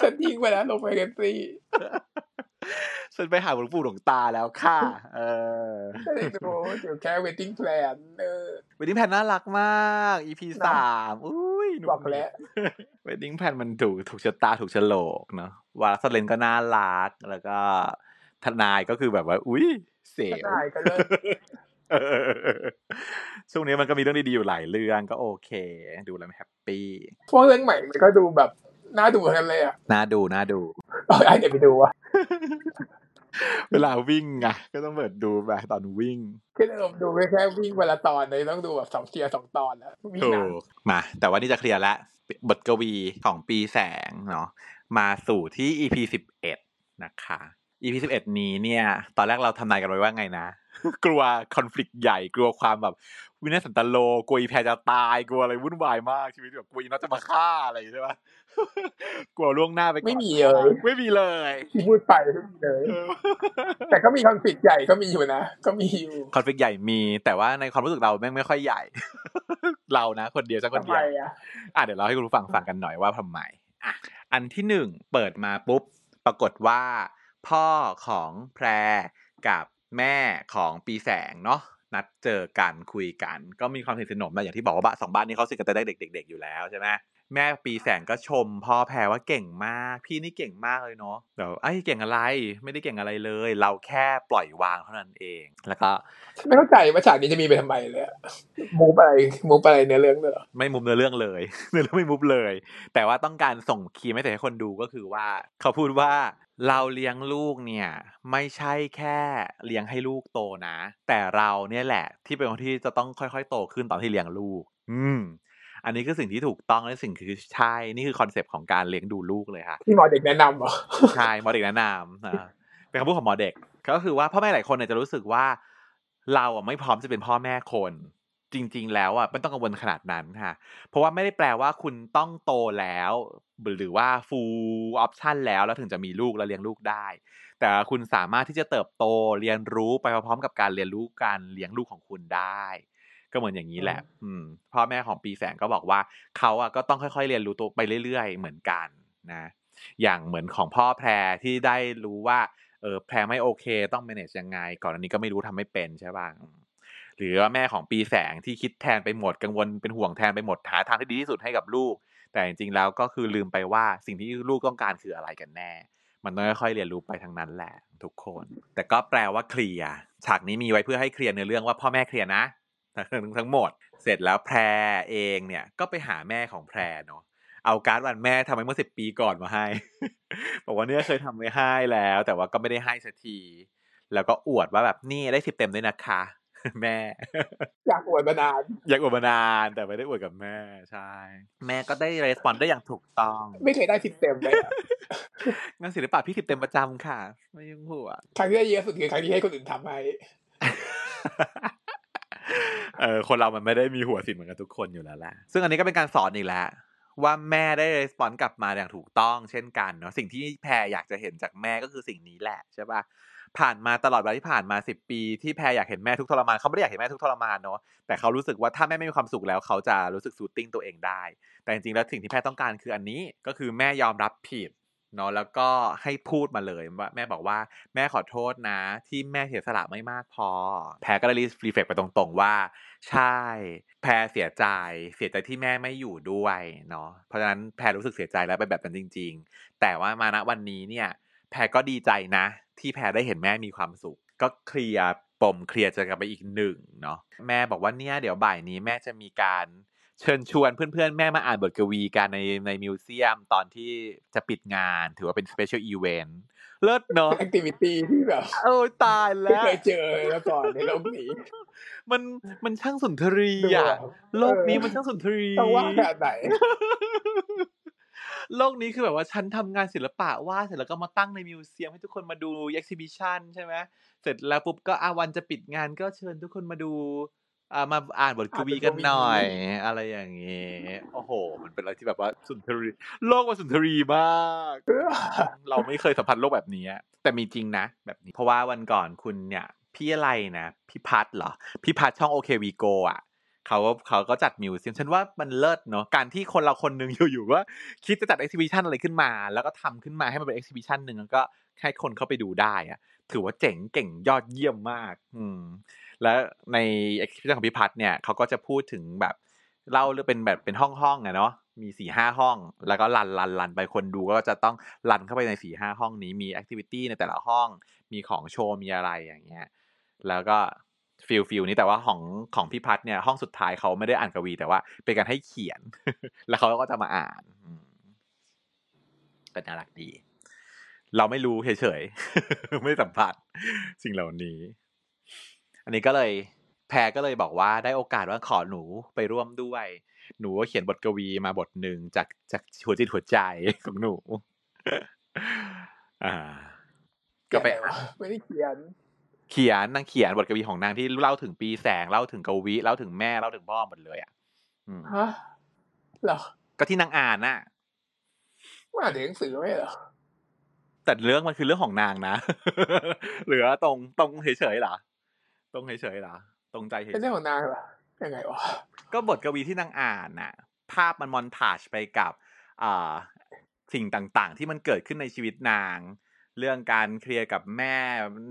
ฉันทิ้งไปแล้ว Low Frequency ฉันไปหาหลวงปู่หลวงตาแล้วค่ะ เออดูอยู่แค่ Wedding Plan เออ Wedding Plan น่ารักมาก EP สามอุ้ยบอกแล้ว waiting plan มันถูกถูกชะตาถูกฉลกเนาะวาสเลนก็น่ารัก แล้วก็ทนายก็คือแบบว่า อุ้ยเสียวทนายก็เลยช่วงนี้มันก็มีเรื่องดีๆอยู่หลายเรื่องก็โอเค ดูแล้วแฮปปี้พวกเรื่องใหม่มันก็ดูแบบ น่าดูกันเลยอะน่าดูน่าดูเอาไอเดี๋ยวไปดูอะเวลาวิ่งอะก็ต้องเปิดดูแบบตอนวิ่งคือผมดูแค่วิ่งเวลาตอนเลยต้องดูแบบสองเทียสองตอนแล้วถูกมา แต่ว่านี่จะเคลียร์แล้วบทกวีของปีแสงเนาะมาสู่ที่ EP สิบเอ็ดนะคะ EP สิบเอ็ดนี้เนี่ย ตอนแรกเราทำนายกันไว้ว่าไงนะ กลัวคอน FLICT ใหญ่กลัวความแบบวินาสันตโลกลัวอีแพรจะตายกลัวอะไรวุ่นวายมากชีวิตแบบกลัวอีน็อตจะมาฆ่าอะไรใช่ปะกลัวล่วงหน้าไปไม่มีเลย ไม่มีเลยที่พูดไปไม่มีเลย แต่ก็มีคอนฟ lict ใหญ่ก็มีอยู่นะก็มีอยู่คอนฟ lict ใหญ่มี แต่ว่าในความรู้สึกเราแม่งไม่ค่อยใหญ่ เรานะคนเดียวสักคนเดียวอะเดี๋ยวเราให้คุณผู้ฟังฟังกันหน่อยว่าทำไมอะอันที่หนึ่งเปิดมาปุ๊บปรากฏว่า พ่อของแพรกับ แม่ของปีแสงเนาะนัดเจอกันคุยกัน ก็มีความสนิทสนมมาอย่างที่บอกว่าบ้านสองบ้านนี้เขาสนิทกันแต่ได้เด็กๆอยู่แล้วใช่ไหม แม่ปีแสงก็ชมพ่อแพรว่าเก่งมาก พี่นี่เก่งมากเลยเนาะเดี๋ยวไอ้เก่งอะไร ไม่ได้เก่งอะไรเลย เราแค่ปล่อยวางเท่านั้นเอง แล้วก็ไม่เข้าใจว่าฉากนี้จะมีไปทำไมเลย move อะไร move อะไรเนื้อเรื่องเลยไม่ move เนื้อเรื่องเลยเนื้อเรื่องไม่ move เลย แต่ว่าต้องการส่ง key message ให้คนดูก็คือว่า เขาพูดว่าเราเลี้ยงลูกเนี่ย ไม่ใช่แค่เลี้ยงให้ลูกโตนะ แต่เราเนี่ยแหละ ที่เป็นคนที่จะต้องค่อยๆ โตขึ้นตอนที่เลี้ยงลูก อืม อันนี้คือสิ่งที่ถูกต้องและสิ่งคือใช่นี่คือ concept ของการเลี้ยงดูลูกเลยค่ะที่หมอเด็กแนะนำเหรอใช่หมอเด็กแนะนำนะเป็นคำพูดของหมอเด็กก็คือว่าพ่อแม่หลายคนเนี่ยจะรู้สึกว่า เราอะไม่พร้อมจะเป็นพ่อแม่คนจริง ๆ แล้วอะไม่ต้องกังวลขนาดนั้นค่ะ เพราะว่าไม่ได้แปลว่าคุณต้องโตแล้ว หรือว่า full option แล้วแล้วถึงจะมีลูกแล้วเลี้ยงลูกได้ แต่คุณสามารถที่จะเติบโตเรียนรู้ไปพร้อมๆกับการเรียนรู้การเลี้ยงลูกของคุณได้ ก็เหมือนอย่างนี้แหละ อืมพ่อแม่ของปีแสงก็บอกว่าเขาอะก็ต้องค่อยๆ เรียนรู้ตัวไปเรื่อย ๆ เหมือนกันนะ อย่างเหมือนของพ่อแพรที่ได้รู้ว่าเออแพรไม่โอเค ต้อง manage ยังไง ก่อนอันนี้ก็ไม่รู้ทำไม่เป็นใช่ป่ะหรือว่าแม่ของปีแสงที่คิดแทนไปหมดกังวลเป็นห่วงแทนไปหมดหาทางที่ดีที่สุดให้กับลูก แต่จริงๆแล้วก็คือลืมไปว่าสิ่งที่ลูกต้องการคืออะไรกันแน่ มันต้องค่อยๆเรียนรู้ไปทางนั้นแหละทุกคน แต่ก็แปลว่าเคลียร์ฉากนี้มีไว้เพื่อให้เคลียร์ในเรื่องว่าพ่อแม่เคลียร์นะ ทั้งทั้งหมด เสร็จแล้วแพรเองเนี่ยก็ไปหาแม่ของแพรเนาะเอาการ์ดวันแม่ทำไว้เมื่อสิบปีก่อนมาให้ บอกว่าเนี่ยเคยทำไว้ให้แล้ว แต่ว่าก็ไม่ได้ให้สักที แล้วก็อวดว่าแบบนี่ได้สิบเต็มด้วยนะคะ แม่ อยากอวดมานานอยากอวดมานานแต่ไม่ได้อวดกับแม่ใช่ แม่ก็ได้รีสปอนได้อย่างถูกต้อง ไม่เคยได้สิบเต็มเลยงานศิลปะพี่สิบเต็มประจำค่ะ ไม่ยุ่งหัวครั้งที่ได้เยอะสุดคือครั้งที่ให้คนอื่นทำให้ เออคนเรามันไม่ได้มีหัวศิลป์เหมือนกันทุกคนอยู่แล้วแหละซึ่งอันนี้ก็เป็นการสอนอีกแล้วว่าแม่ได้ response กลับมาอย่างถูกต้องเช่นกันเนาะสิ่งที่แพรอยากจะเห็นจากแม่ก็คือสิ่งนี้แหละใช่ปะผ่านมาตลอดเวลาที่ผ่านมาสิบปี ที่แพรอยากเห็นแม่ทุกข์ทรมานเขาไม่ได้อยากเห็นแม่ทุกข์ทรมานเนาะแต่เขารู้สึกว่าถ้าแม่ไม่มีความสุขแล้วเขาจะรู้สึก soothing ตัวเองได้ แต่จริงๆแล้วสิ่งที่แพรต้องการคืออันนี้ก็คือแม่ยอมรับผิด เนาะแล้วก็ให้พูดมาเลยว่าแม่บอกว่าแม่ขอโทษนะ ที่แม่เสียสละไม่มากพอ แพรก็เลยรีเฟกไปตรงๆว่า ใช่ แพรเสียใจ เสียใจที่แม่ไม่อยู่ด้วยเนาะเพราะฉะนั้นแพรรู้สึกเสียใจแล้วเป็นแบบนั้นจริง ๆ แต่ว่ามาณวันนี้เนี่ย แพรก็ดีใจนะ ที่แพรได้เห็นแม่มีความสุข ก็เคลียร์ปมเคลียร์จะกันไปอีกหนึ่งเนาะแม่บอกว่าเนี่ยเดี๋ยวบ่ายนี้แม่จะมีการ เชิญชวนเพื่อนๆ แม่มาอ่านบทกวีกันในใน museum ตอนที่จะปิดงาน ถือว่าเป็น special event เลิศเนาะ activity ที่แบบโอ้ตายแล้วไม่เคยเจอแล้วก่อนในโลกนี้มันมันช่างสุนทรีอะโลกนี้มันช่างสุนทรีต้องว่าแบบไหนโลกนี้คือแบบว่าฉันทำงานศิลปะวาดเสร็จแล้วก็มาตั้งใน museum ให้ทุกคนมาดู exhibition ใช่ไหมเสร็จแล้วปุ๊บก็อาวันจะปิดงานก็เชิญทุกคนมาดู อ่ามาอ่านบทกวีกันหน่อย อะไรอย่างเงี้ยโอ้โห มันเป็นอะไรที่แบบว่าสุนทรีโลกว่าสุนทรีมาก เราไม่เคยสัมผัสโลกแบบนี้ แต่มีจริงนะ แบบนี้ เพราะว่าวันก่อนคุณเนี่ย พี่อะไรนะ พี่พัดเหรอ พี่พัดช่อง Okay We Go อะ เขาเขาก็จัด museum ฉันว่ามันเลิศเนาะการที่คนเราคนหนึ่งอยู่ๆว่าคิดจะจัด exhibition อะไรขึ้นมา แล้วก็ทำขึ้นมาให้มันเป็น exhibition หนึ่งแล้วก็ให้คนเข้าไปดูได้อะถือว่าเจ๋งเก่งยอดเยี่ยมมาก อืม แล้วใน exhibition ของพี่พัดเนี่ยเขาก็จะพูดถึงแบบเล่าเรื่องเป็นแบบเป็นห้องห้องอะเนาะมีสี่ห้าห้อง แล้วก็ run run run ไปคนดูก็จะต้อง run เข้าไปในสี่ห้าห้องนี้มี activity ในแต่ละห้อง มีของโชว์มีอะไรอย่างเงี้ย แล้วก็ feel feel นี้แต่ว่าของของพี่พัดเนี่ยห้องสุดท้ายเขาไม่ได้อ่านกวี แต่ว่าเป็นการให้เขียน แล้วเขาก็จะมาอ่านก็น่ารักดี เราไม่รู้เฉยๆไม่สัมผัสสิ่งเหล่านี้ อันนี้ก็เลยแพรก็เลยบอกว่าได้โอกาสว่าขอหนูไปร่วมด้วย หนูเขียนบทกวีมาบทหนึ่งจากจากหัวจิตหัวใจของหนู อ่า ก็ไปไม่ได้เขียน เขียนนางเขียนบทกวีของนางที่เล่าถึงปีแสงเล่าถึงกวีเล่าถึงแม่เล่าถึงพ่อหมดเลยอะฮะเหรอก็ที่นางอ่านน่ะว่าอ่านหนังสือไม่เหรอแต่เรื่องมันคือเรื่องของนางนะเหลือตรงตรงเฉยๆเหรอตรงเฉยๆเหรอตรงใจเฉยเป็นเรื่องของนางเหรอยังไงวะก็บทกวีที่นางอ่านน่ะ ภาพมันมอนทาจไปกับอ่าสิ่งต่างๆ ที่มันเกิดขึ้นในชีวิตนาง เรื่องการเคลียร์กับแม่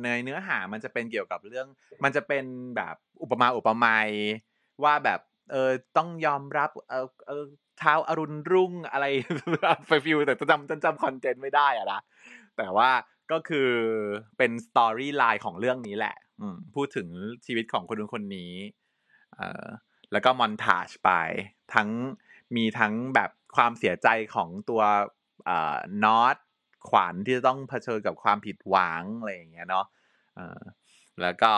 ในเนื้อหามันจะเป็นเกี่ยวกับเรื่อง มันจะเป็นแบบอุปมาอุปไมยว่าแบบเออต้องยอมรับเออเออเช้าอรุณรุ่งอะไรไปฟิวแต่จำจำจำคอนเทนต์ไม่ได้อะนะแต่ว่าก็คือเป็นสตอรี่ไลน์ของเรื่องนี้แหละอืพูดถึงชีวิตของคนนู้นคนนี้เออแล้วก็มอนทาจไป ทั้งมีทั้งแบบความเสียใจของตัวเอ่อนอต ขวัญที่จะต้องเผชิญกับความผิดหวังอะไรอย่างเงี้ยเนาะแล้วก็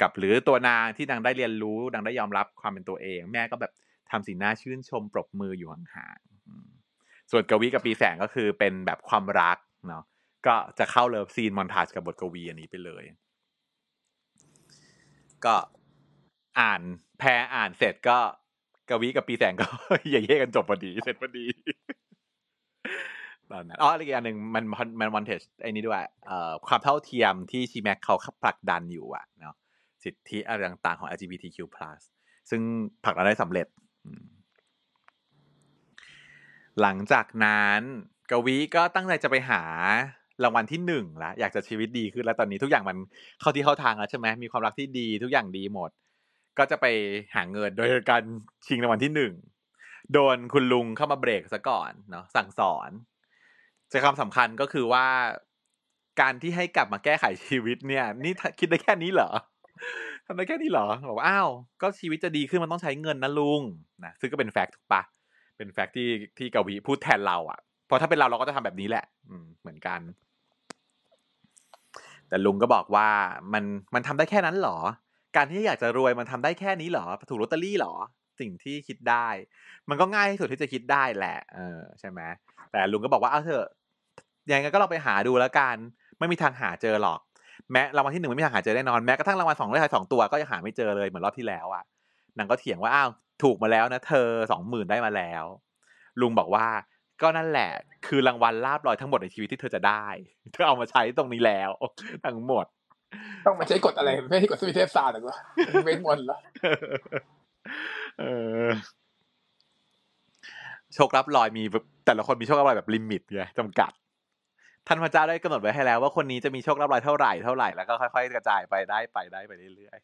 กับหรือตัวนางที่นางได้เรียนรู้นางได้ยอมรับความเป็นตัวเอง แม่ก็แบบทำสีหน้าชื่นชมปรบมืออยู่ห่างๆส่วนกวีกับปีแสงก็คือเป็นแบบความรักเนาะก็จะเข้า love scene montage กับบทกวีอันนี้ไปเลย ก็อ่านแพรอ่านเสร็จก็กวีกับปีแสงก็เย่ๆกันจบพอดี เสร็จพอดี ตอนนั้นอ๋ออีกอย่างหนึ่งมันมันวันเทจไอ้นี้ด้วยเอ่อความเท่าเทียมที่ชีแม็กเขาผลักดันอยู่อะเนาะสิทธิอะไรต่างๆของ LGBTQ+ ซึ่งผลักดันได้สำเร็จ หลังจากนั้นกวีก็ตั้งใจจะไปหารางวัลที่หนึ่งละอยากจะชีวิตดีขึ้นแล้วตอนนี้ทุกอย่างมันเข้าที่เข้าทางแล้วใช่ไหมมีความรักที่ดีทุกอย่างดีหมด ก็จะไปหาเงินโดยการชิงรางวัลที่หนึ่งโดนคุณลุงเข้ามาเบรกซะก่อนเนาะสั่งสอน ใจความสำคัญก็คือว่า การที่ให้กลับมาแก้ไขชีวิตเนี่ย นี่คิดได้แค่นี้เหรอทำได้แค่นี้เหรอบอกว่าอ้าวก็ชีวิตจะดีขึ้นมันต้องใช้เงินนะลุงนะซึ่งก็เป็นแฟกต์ถูกปะเป็นแฟกต์ที่ที่กวีพูดแทนเราอะ่ะเพราะถ้าเป็นเราเราก็จะทำแบบนี้แหละ อืม เหมือนกัน แต่ลุงก็บอกว่ามันมันทำได้แค่นั้นเหรอ การที่อยากจะรวยมันทำได้แค่นี้เหรอถูกลอตเตอรี่เหรอ สิ่งที่คิดได้ มันก็ง่ายที่สุดที่จะคิดได้แหละ เออใช่ไหมแต่ลุงก็บอกว่าเอาเถอะ ยังไงก็ลองไปหาดูแล้วกัน ไม่มีทางหาเจอหรอก แม้รางวัลที่หนึ่งไม่มีทางหาเจอแน่นอนแม้กระทั่งรางวัลสองเลขท้ายสองตัวก็ยังหาไม่เจอเลยเหมือนรอบที่แล้วอะนางก็เถียงว่าอ้าวถูกมาแล้วนะเธอสองหมื่นได้มาแล้ว ลุงบอกว่าก็นั่นแหละ คือรางวัลลาบลอยทั้งหมดในชีวิตที่เธอจะได้ เธอเอามาใช้ตรงนี้แล้ว ทั้งหมด ต้องมาใช้กฎอะไร ไม่ใช่กฎสวิเทพศาสตร์หรอเวทมนต์เหรอเออโชครับลอยมีแต่ละคนมีโชครับลอยแบบลิมิตไงจำกัด ท่านพระเจ้าได้กำหนดไว้ให้แล้วว่าคนนี้จะมีโชครับลอยเท่าไหร่เท่าไหร่แล้วก็ค่อยๆกระจายไปได้ไปได้ไปเรื่อย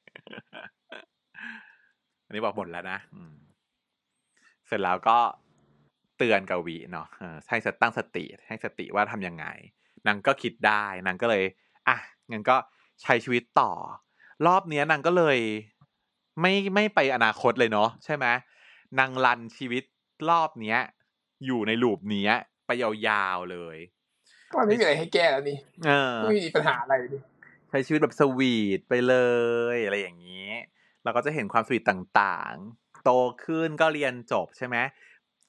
ๆอันนี้บอกหมดแล้วนะเสร็จแล้วก็เตือนกวีเนาะให้ตั้งสติให้สติว่าทํำยังไงนางก็คิดได้นางก็เลยอะงั้นก็ใช้ชีวิตต่อ รอบเนี้ยนางก็เลย ไม่ไม่ไปอนาคตเลยเนาะใช่ไหมนางรันชีวิตรอบเนี้ย อยู่ในลูปเนี้ย ไปยาวๆเลย ก็ไม่มีอะไรให้แก้แล้วนี่ไม่มีปัญหาอะไรใช้ชีวิตแบบสวีทไปเลยอะไรอย่างนี้ เราก็จะเห็นความสวีทต่างๆ โตขึ้นก็เรียนจบใช่ไหม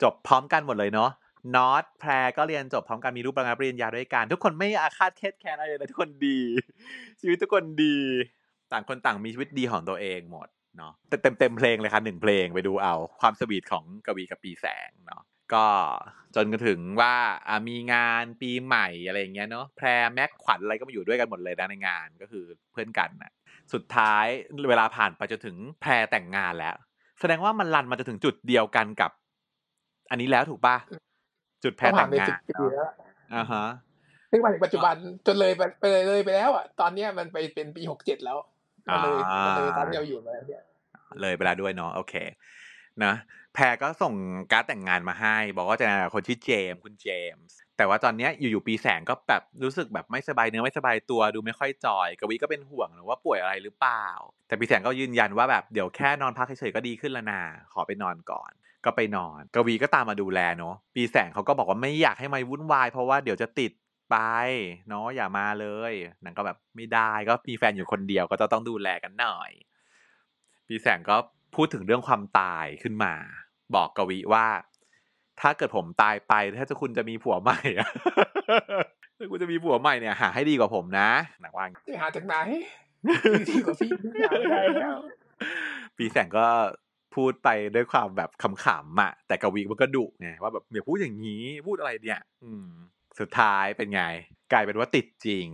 จบพร้อมกันหมดเลยเนาะนอตแพรก็เรียนจบพร้อมกันมีรูปรับปริญญาด้วยกัน ทุกคนไม่อาฆาตเคสแค้นอะไรเลยทุกคนดี ชีวิตทุกคนดี ต่างคนต่างมีชีวิตดีของตัวเองหมดเนาะเต็มเต็มเพลงเลยค่ะหนึ่งเพลงไปดูเอาความสวีทของกวีกับปีแสงเนาะ ก็จนกระถึงว่ามีงานปีใหม่อะไรอย่างเงี้ยเนาะแพรแม็กขวัญอะไรก็มาอยู่ด้วยกันหมดเลยนะในงานก็คือเพื่อนกันนะสุดท้ายเวลาผ่านไปจนถึงแพรแต่งงานแล้ว แสดงว่ามันลันมาจะถึงจุดเดียวกันกับ อันนี้แล้วถูกปะจุดแพ้แต่งงานอ่าฮะซึ่งมาถึงปัจจุบันจนเลยไปเลยเลยไปแล้วอะตอนเนี้ยมันไปเป็นปีหกเจ็ดแล้วเลยเลยตอนที่เราอยู่มาแล้วเนี่ยเลยไปแล้วด้วยเนาะโอเค นะ แพรก็ส่งการ์ดแต่งงานมาให้ บอกว่าจะคนชื่อเจมคุณเจมส์แต่ว่าตอนนี้อยู่ๆปีแสงก็แบบรู้สึกแบบไม่สบายเนื้อไม่สบายตัวดูไม่ค่อยจอย กวีก็เป็นห่วงหรือว่าป่วยอะไรหรือเปล่า แต่ปีแสงก็ยืนยันว่าแบบเดี๋ยวแค่นอนพักเฉยๆก็ดีขึ้นแล้วนาขอไปนอนก่อน ก็ไปนอน กวีก็ตามมาดูแลเนาะปีแสงเขาก็บอกว่าไม่อยากให้ไมาวุ่นวายเพราะว่าเดี๋ยวจะติดไปเนาะอย่ามาเลยนางก็แบบไม่ได้ก็มีแฟนอยู่คนเดียวก็จะต้องดูแลกันหน่อย ปีแสงก็พูดถึงเรื่องความตายขึ้นมา บอกกวีว่า ถ้าเกิดผมตายไปถ้าจะคุณจะมีผัวใหม่ถ้าคุณจะมีผัวใหม่เนี่ยหาให้ดีกว่าผมนะนักว่าจะหาจากไหนดีกว่าพี่หาได้แล้วปีแสงก็พูดไปด้วยความแบบขำๆอะแต่กวีมันก็ดุไงว่าแบบอย่าพูดอย่างนี้พูดอะไรเนี่ย อืม สุดท้ายเป็นไง กลายเป็นว่าติดจริง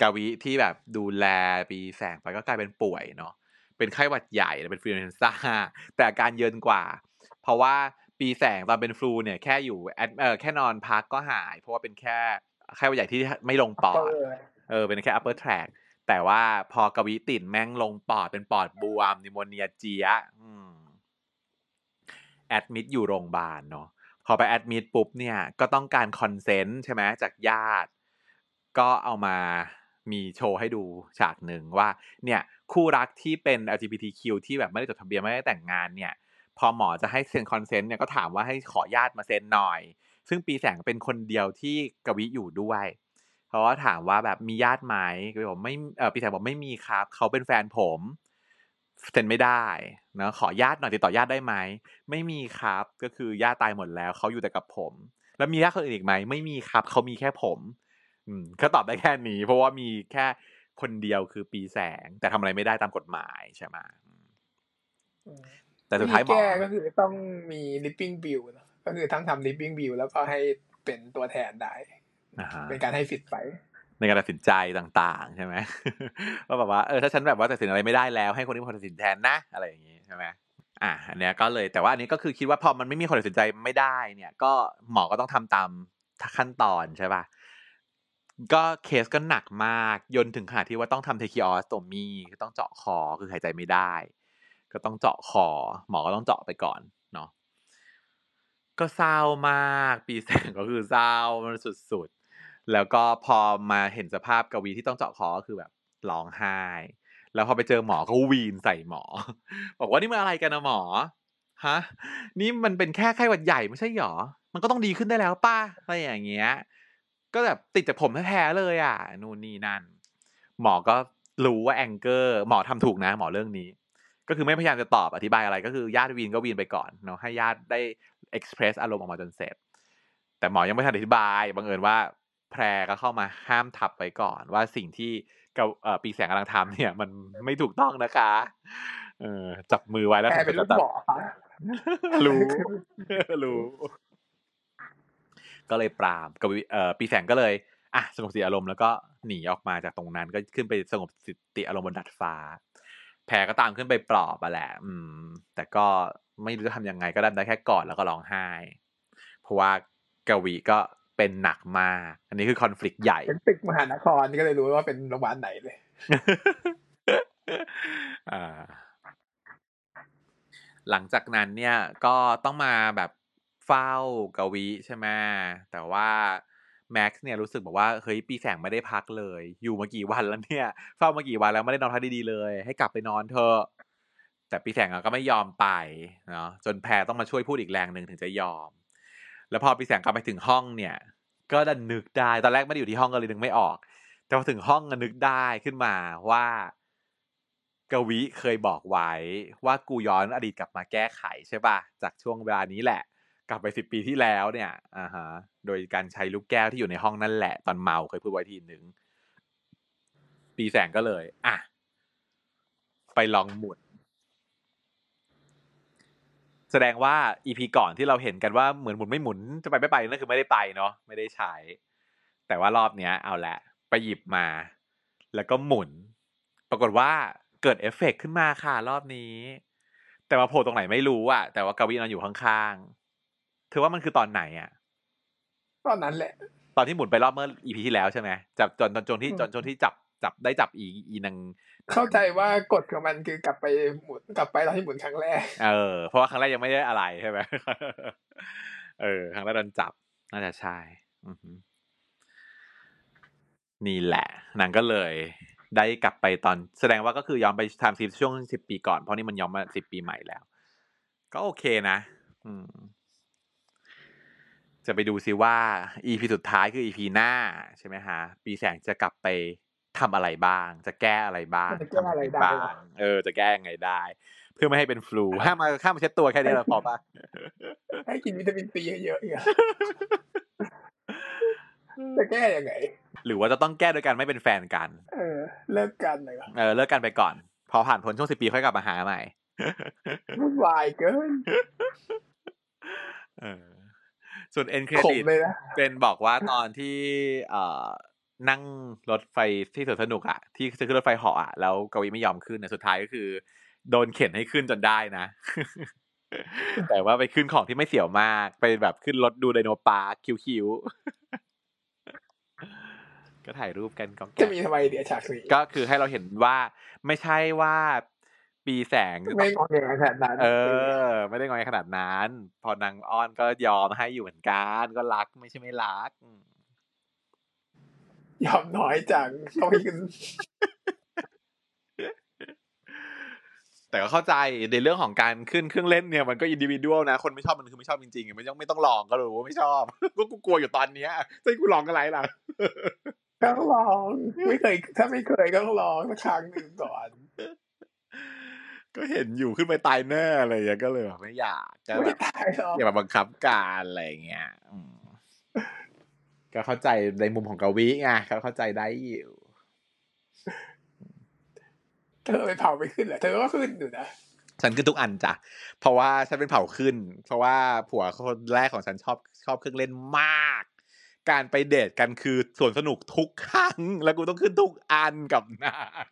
กวีที่แบบดูแลปีแสงไปก็กลายเป็นป่วยเนาะเป็นไข้หวัดใหญ่เป็นฟลูเอนซ่าแต่อาการเยินกว่า เพราะว่าปีแสงตอนเป็นฟลูเนี่ยแค่อยู่แอดเออแค่นอนพักก็หาย เพราะว่าเป็นแค่ไข้หวัดใหญ่ที่ไม่ลงปอด เออ เป็นแค่ upper track แต่ว่าพอกวีติดแม่งลงปอดเป็นปอดบวม pneumonia เจีย admit อยู่โรงพยาบาลเนาะพอไป admit ปุ๊บเนี่ยก็ต้องการ consent ใช่ไหมจากญาติ ก็เอามามีโชว์ให้ดูฉากหนึ่งว่า เนี่ย คู่รักที่เป็น LGBTQ ที่แบบไม่ได้จดทะเบียนไม่ได้แต่งงานเนี่ย พอหมอจะให้เซ็น consent เนี่ยก็ถามว่าให้ขอญาติมาเซ็นหน่อย ซึ่งปีแสงเป็นคนเดียวที่กวิอยู่ด้วยเพราะว่าถามว่าแบบมีญาติไหมกวิบอกไม่เออปีแสงบอกไม่มีครับ เขาเป็นแฟนผมเซ็นไม่ได้นะขอญาติหน่อยติดต่อญาติได้ไหมไม่มีครับ ก็คือญาติตายหมดแล้วเขาอยู่แต่กับผม แล้วมีญาติคนอื่นอีกไหมไม่มีครับเขามีแค่ผม อืมก็ตอบได้แค่นี้ เพราะว่ามีแค่คนเดียวคือปีแสง แต่ทำอะไรไม่ได้ตามกฎหมายใช่ไหม แต่สุดท้ายหมอแก้ก็คือต้องมี living bill ก็คือทั้งทำ living bill แล้วก็ให้เป็นตัวแทนได้เป็นการให้สิทธิ์ไปในการตัดสินใจต่าง ๆ ใช่ไหมว่าแบบว่าเออถ้าฉันแบบว่าตัดสินอะไรไม่ได้แล้ว ให้คนนี้คนตัดสินแทนนะ อะไรอย่างงี้ใช่ไหมอะอันเนี้ยก็เลยแต่ว่าอันนี้ก็คือคิดว่าพอมันไม่มีคนตัดสินใจไม่ได้เนี่ย ก็หมอก็ต้องทำตามขั้นตอนใช่ป่ะก็เคสก็หนักมาก ยนถึงขนาดที่ว่าต้องทำเทคิออสโตมีคือต้องเจาะคอคือหายใจไม่ได้ ก็ต้องเจาะคอ หมอก็ต้องเจาะไปก่อนเนาะก็เศร้ามากปีแสงก็คือเศร้ามันสุดแล้วก็พอมาเห็นสภาพกวีที่ต้องเจาะคอก็คือแบบร้องไห้ แล้วพอไปเจอหมอเขาวีนใส่หมอ บอกว่านี่มันอะไรกันนะหมอฮะนี่มันเป็นแค่ไข้หวัดใหญ่ไม่ใช่หรอ มันก็ต้องดีขึ้นได้แล้วป้าอะไรอย่างเงี้ย ก็แบบติดจากผมแท้ๆเลยอะ นู่นนี่นั่น หมอก็รู้ว่าแองเกอร์ หมอทำถูกนะ หมอเรื่องนี้ ก็คือไม่พยายามจะตอบอธิบายอะไร ก็คือญาติวีนก็วีนไปก่อนเนาะให้ญาติได้เอ็กซ์เพรสอารมณ์ออกมาจนเสร็จ แต่หมอยังไม่ทันอธิบายบังเอิญว่าแพรก็เข้ามาห้ามทับไปก่อน ว่าสิ่งที่กับปีแสงกำลังทำเนี่ย มันไม่ถูกต้องนะคะเออจับมือไว้แล้วแพรเป็นลูกหมอรู้รู้ ก็เลยปรามกับเอ่อปีแสงก็เลยอะสงบสติอารมณ์แล้วก็หนีออกมาจากตรงนั้น ก็ขึ้นไปสงบสติอารมณ์บนดัดฟ้า แพรก็ตามขึ้นไปปลอบอะแหละ อืม แต่ก็ไม่รู้จะทำยังไงก็ได้แค่กอดแล้วก็ร้องไห้ เพราะว่ากวีก็เป็นหนักมาก อันนี้คือคอน FLICT ใหญ่ เป็นตึกมหานครนี่ก็เลยรู้ว่าเป็นโรงพยาบาลไหนเลยหลังจากนั้นเนี่ยก็ต้องมาแบบเฝ้ากวีใช่ไหมแต่ว่า แม็กซ์เนี่ยรู้สึกบอกว่าเฮ้ยปีแสงไม่ได้พักเลย อยู่มากี่วันแล้วเนี่ยเฝ้ามากี่วันแล้วไม่ได้นอนพักดีๆเลย ให้กลับไปนอนเถอะแต่ปีแสงก็ไม่ยอมไปเนาะจนแพรต้องมาช่วยพูดอีกแรงหนึ่งถึงจะยอม แล้วพอปีแสงกลับไปถึงห้องเนี่ย ก็ดันนึกได้ตอนแรกไม่ได้อยู่ที่ห้องก็เลยนึกไม่ออก แต่พอถึงห้องก็นึกได้ขึ้นมาว่ากวิเคยบอกไว้ว่ากูย้อนอดีตกลับมาแก้ไขใช่ป่ะจากช่วงเวลานี้แหละ กลับไปสิบปีที่แล้วเนี่ยอ่าฮะโดยการใช้ลูกแก้วที่อยู่ในห้องนั่นแหละ ตอนเมาเคยพูดไว้ทีหนึ่งปีแสงก็เลย อะ ไปลองหมุน แสดงว่าอีพีก่อนที่เราเห็นกันว่าเหมือนหมุนไม่หมุนจะไปไม่ไปนั่นคือไม่ได้ไปเนาะไม่ได้ใช้ แต่ว่ารอบเนี้ย เอาละไปหยิบมา แล้วก็หมุน ปรากฏว่าเกิดเอฟเฟกขึ้นมาค่ะรอบนี้ แต่ว่าโผล่ตรงไหนไม่รู้อะแต่ว่ากวีนอนอยู่ข้างๆ เธอว่ามันคือตอนไหนอะตอนนั้นแหละ ตอนที่หมุนไปรอบเมื่อ EP ที่แล้วใช่ไหมจับจนจนจนที่จนจนที่จับจับได้จับอีอีนางเข้าใจว่ากฎของมันคือกลับไปหมุนกลับไปตอนที่หมุนครั้งแรก เออ เพราะว่าครั้งแรกยังไม่ได้อะไรใช่ไหมเออ ครั้งแรกโดนจับน่าจะใช่นี่แหละนางก็เลย ได้กลับไปตอนแสดงว่าก็คือย้อนไปทำซีช่วงสิบปีก่อนเพราะนี่มันย้อนมาสิบปีใหม่แล้ว ก็โอเคนะ อืม จะไปดูซิว่าอีพีสุดท้ายคืออีพีหน้าใช่ไหมฮะ ปีแสงจะกลับไปทำอะไรบ้าง จะแก้อะไรบ้างจะแก้อะไรบ้างเออ จะแก้ยังไงได้ เพื่อไม่ให้เป็นฟลูห้ามมาข้ามมาเช็ดตัวแค่นี้เราพอปะให้กินวิตามินซีเยอะๆอีกจะแก้ยังไง หรือว่าจะต้องแก้โดยการไม่เป็นแฟนกัน เออ เลิกกันเลยเออเลิกกันไปก่อน พอผ่านพ้นช่วงสิบปีค่อยกลับมาหาใหม่วุ่นวายเกิน เออ ส่วนเอ็นเครดิตเป็นบอกว่าตอนที่เอ่อนั่งรถไฟที่สวนสนุกอะที่จะขึ้นรถไฟเหาะอะแล้วกวีไม่ยอมขึ้นนะสุดท้ายก็คือ โดนเข็นให้ขึ้นจนได้นะ แต่ว่าไปขึ้นของที่ไม่เสี่ยวมากไปแบบขึ้นรถดูไดโนปาร์คคิวๆก็ถ่ายรูปกันกองจะมีทำไมเดี๋ยวฉากนี้ก็คือให้เราเห็นว่าไม่ใช่ว่า ปีแสงไม่งองแงขนาดนั้นเออ ไม่ได้งอยขนาดนั้น พอนางอ้อนก็ยอมให้อยู่เหมือนกันก็รักไม่ใช่ไม่รักอืมยอมน้อยจังเขาไม่ขึ้นแต่ก็เข้าใจในเรื่องของการขึ้นเครื่องเล่นเนี่ยมันก็อินดิวิวนะ คนไม่ชอบมันคือไม่ชอบจริงๆไม่ต้องไม่ต้องลองก็รู้ว่าไม่ชอบก็กูกลัวอยู่ตอนเนี้ยจะให้กูลองอะไรล่ะก็ต้องลอง ไม่เคย ถ้าไม่เคยก็ต้องลองสักครั้งหนึ่งก่อน ก็เห็นอยู่ขึ้นไปตายแน่อะไรอย่างเงี้ยก็เลยแบบไม่อยากก็ไม่แบบตายหรอกอย่ามาบังคับการอะไรอย่างเงี้ยอืมก็เข้าใจในมุมของกวีไงเขาเข้าใจได้อยู่ เธอไปเผาไปขึ้นเหรอเธอก็ขึ้นอยู่นะฉันขึ้นทุกอันจ้ะเพราะว่าฉันเป็นเผาขึ้น เพราะว่าผัวคนแรกของฉันชอบชอบเครื่องเล่นมาก การไปเดทกันคือสวนสนุกทุกครั้ง แล้วกูต้องขึ้นทุกอันกับนาง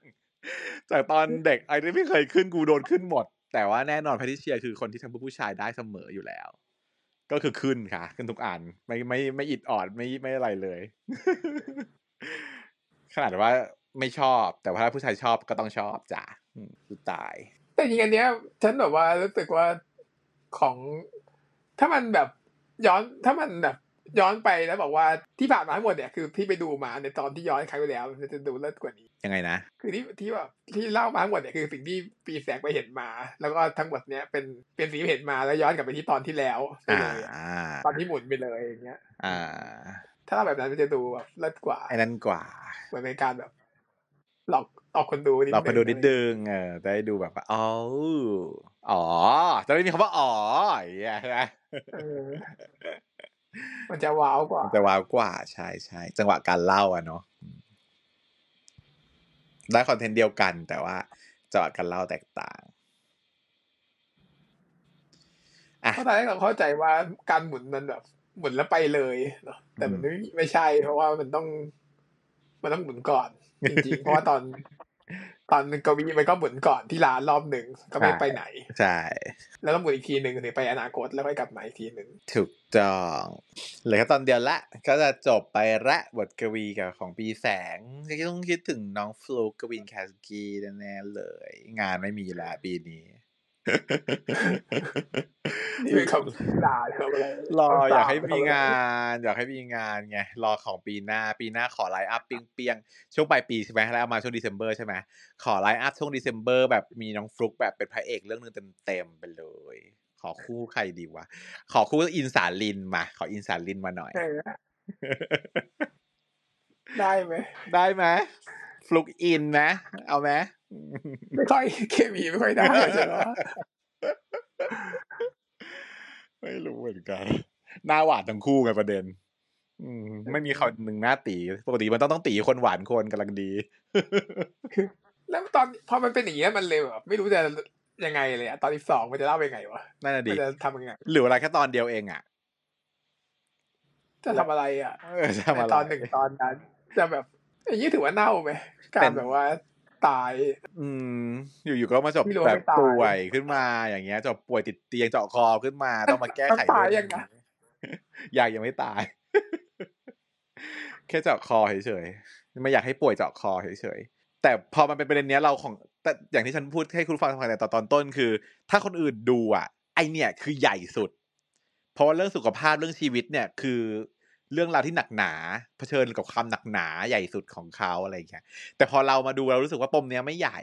จากตอนเด็กไอ้ที่ไม่เคยขึ้นกูโดนขึ้นหมด แต่ว่าแน่นอนแพทิเชียคือคนที่ทำเพื่อผู้ชายได้เสมออยู่แล้ว ก็คือขึ้นค่ะ ขึ้นทุกอันไม่ไม่ไม่อิดออดไม่ไม่อะไรเลย ขนาดว่าไม่ชอบ แต่ว่าถ้าผู้ชายชอบก็ต้องชอบจ้ะอืมกูตาย แต่จริงๆอันเนี้ยฉันแบบว่ารู้สึกว่าของ ถ้ามันแบบย้อนถ้ามันแบบย้อนไปแล้วบอกว่าที่ผ่านมาทั้งหมดเนี่ยคือที่ไปดูมาในตอนที่ย้อนครั้งที่แล้วจะดูเลิศกว่านี้ ยังไงนะ คือที่ที่แบบที่เล่ามาทั้งหมดเนี่ยคือสิ่งที่ปีแสงไปเห็นมา แล้วก็ทั้งหมดเนี้ยเป็นเป็นสิ่งที่เห็นมาแล้วย้อนกลับไปที่ตอนที่แล้วไปอ่าเลยอะอ่าตอนที่หมุนไปเลยอย่างเงี้ย อ่า ถ้าเราแบบนั้นมันจะดูแบบเลิศกว่าไอ้นั่นกว่าเหมือนเป็นการแบบ หลอกหลอกคนดูนิดเราไปดูนิดนึงนึงเออได้ดูแบบว่าอ๋ออ๋อจะไม่มีคำว่าอ๋ออย่างเงี้ยใช่ไหมเออมันจะว้าวกว่าจะว้าวกว่าใช่ใช่จังหวะการเล่าอะเนาะอืม ได้คอนเทนต์เดียวกัน แต่ว่าจังหวะกันเล่าแตกต่างเพราะตอนแรกเราเข้าใจว่าการหมุนมันแบบ หมุนแล้วไปเลยเนาะแต่มันไม่ไม่ใช่ เพราะว่ามันต้อง มันต้องหมุนก่อน จริงๆ เพราะว่าตอน ตอนกวีมันก็หมุนก่อนที่ร้านรอบหนึ่งก็ไม่ไปไหน ใช่ แล้วก็หมุนอีกทีหนึ่งถึงไปอนาคตแล้วค่อยกลับมาอีกทีหนึ่งถูกต้องเหลือแค่ตอนเดียวละ ก็จะจบไปละบทกวีกับของปีแสงก็ต้องคิดถึงน้องฟลุกกวินแคสกีแน่ๆเลย งานไม่มีละปีนี้ นี่เป็นคำด่าเขาอะไรรออยากให้มีงานอยากให้มีงานไงรอของปีหน้าปีหน้าขอ line up เปียงๆช่วงปลายปีใช่ไหมแล้วเอามาช่วงเดซ ember ใช่ไหมขอไลน์อัพช่วงเดซ ember แบบมีน้องฟลุกแบบเป็นพระเอกเรื่องหนึ่งเต็มๆไปเลย ขอคู่ใครดีวะขอคู่อินสาลินมา ขออินสาลินมาหน่อยเออได้ไหมได้ไหมฟลุกอินไหมเอาไหม ไม่ค่อยเคมีไม่ค่อยได้ใช่ไหมไม่รู้เหมือนกันหน้าหวานทั้งคู่ไงประเด็น อืมไม่มีเขาหนึ่งหน้าตีปกติมันต้องต้องตีคนหวานคนกำลังดี แล้วตอนพอมันเป็นอย่างเงี้ยมันเลยแบบไม่รู้จะยังไงเลยอะตอนที่สองมันจะเล่ายังไงวะนั่นน่ะมัดีนจะทำยังไงหรือเวลาแค่ตอนเดียวเองอะจะทำอะไรอะเออจะทำในอะไรตอนหนึ่งตอนนั้น จะแบบอย่างนี้ถือว่าเน่าไหมกาเป็รนแบบว่า ตาย อืม อยู่ๆก็มาจบไม่รู้แบว่าบไม่ตายป่วยขึ้นมาอย่างเงี้ยจบป่วยติดเตียงเจาะคอขึ้นมา ต้องมาแก้ไขมันตายเรื่ยังไงอยากยังไม่ตาย แค่เจาะคอเฉยๆไม่อยากให้ป่วยเจาะคอเฉยๆแต่พอมันเป็นประเด็นเนี้ยเราของแต่อย่างที่ฉันพูดให้คุณฟังฟังแต่ตอนต้นคือ ถ้าคนอื่นดูอะ ไอเนี่ยคือใหญ่สุด เพราะว่าเรื่องสุขภาพเรื่องชีวิตเนี่ย คือ เรื่องราวที่หนักหนา เผชิญกับความหนักหนาใหญ่สุดของเขาอะไรอย่างเงี้ยแต่พอเรามาดูเรารู้สึกว่าปมเนี้ยไม่ใหญ่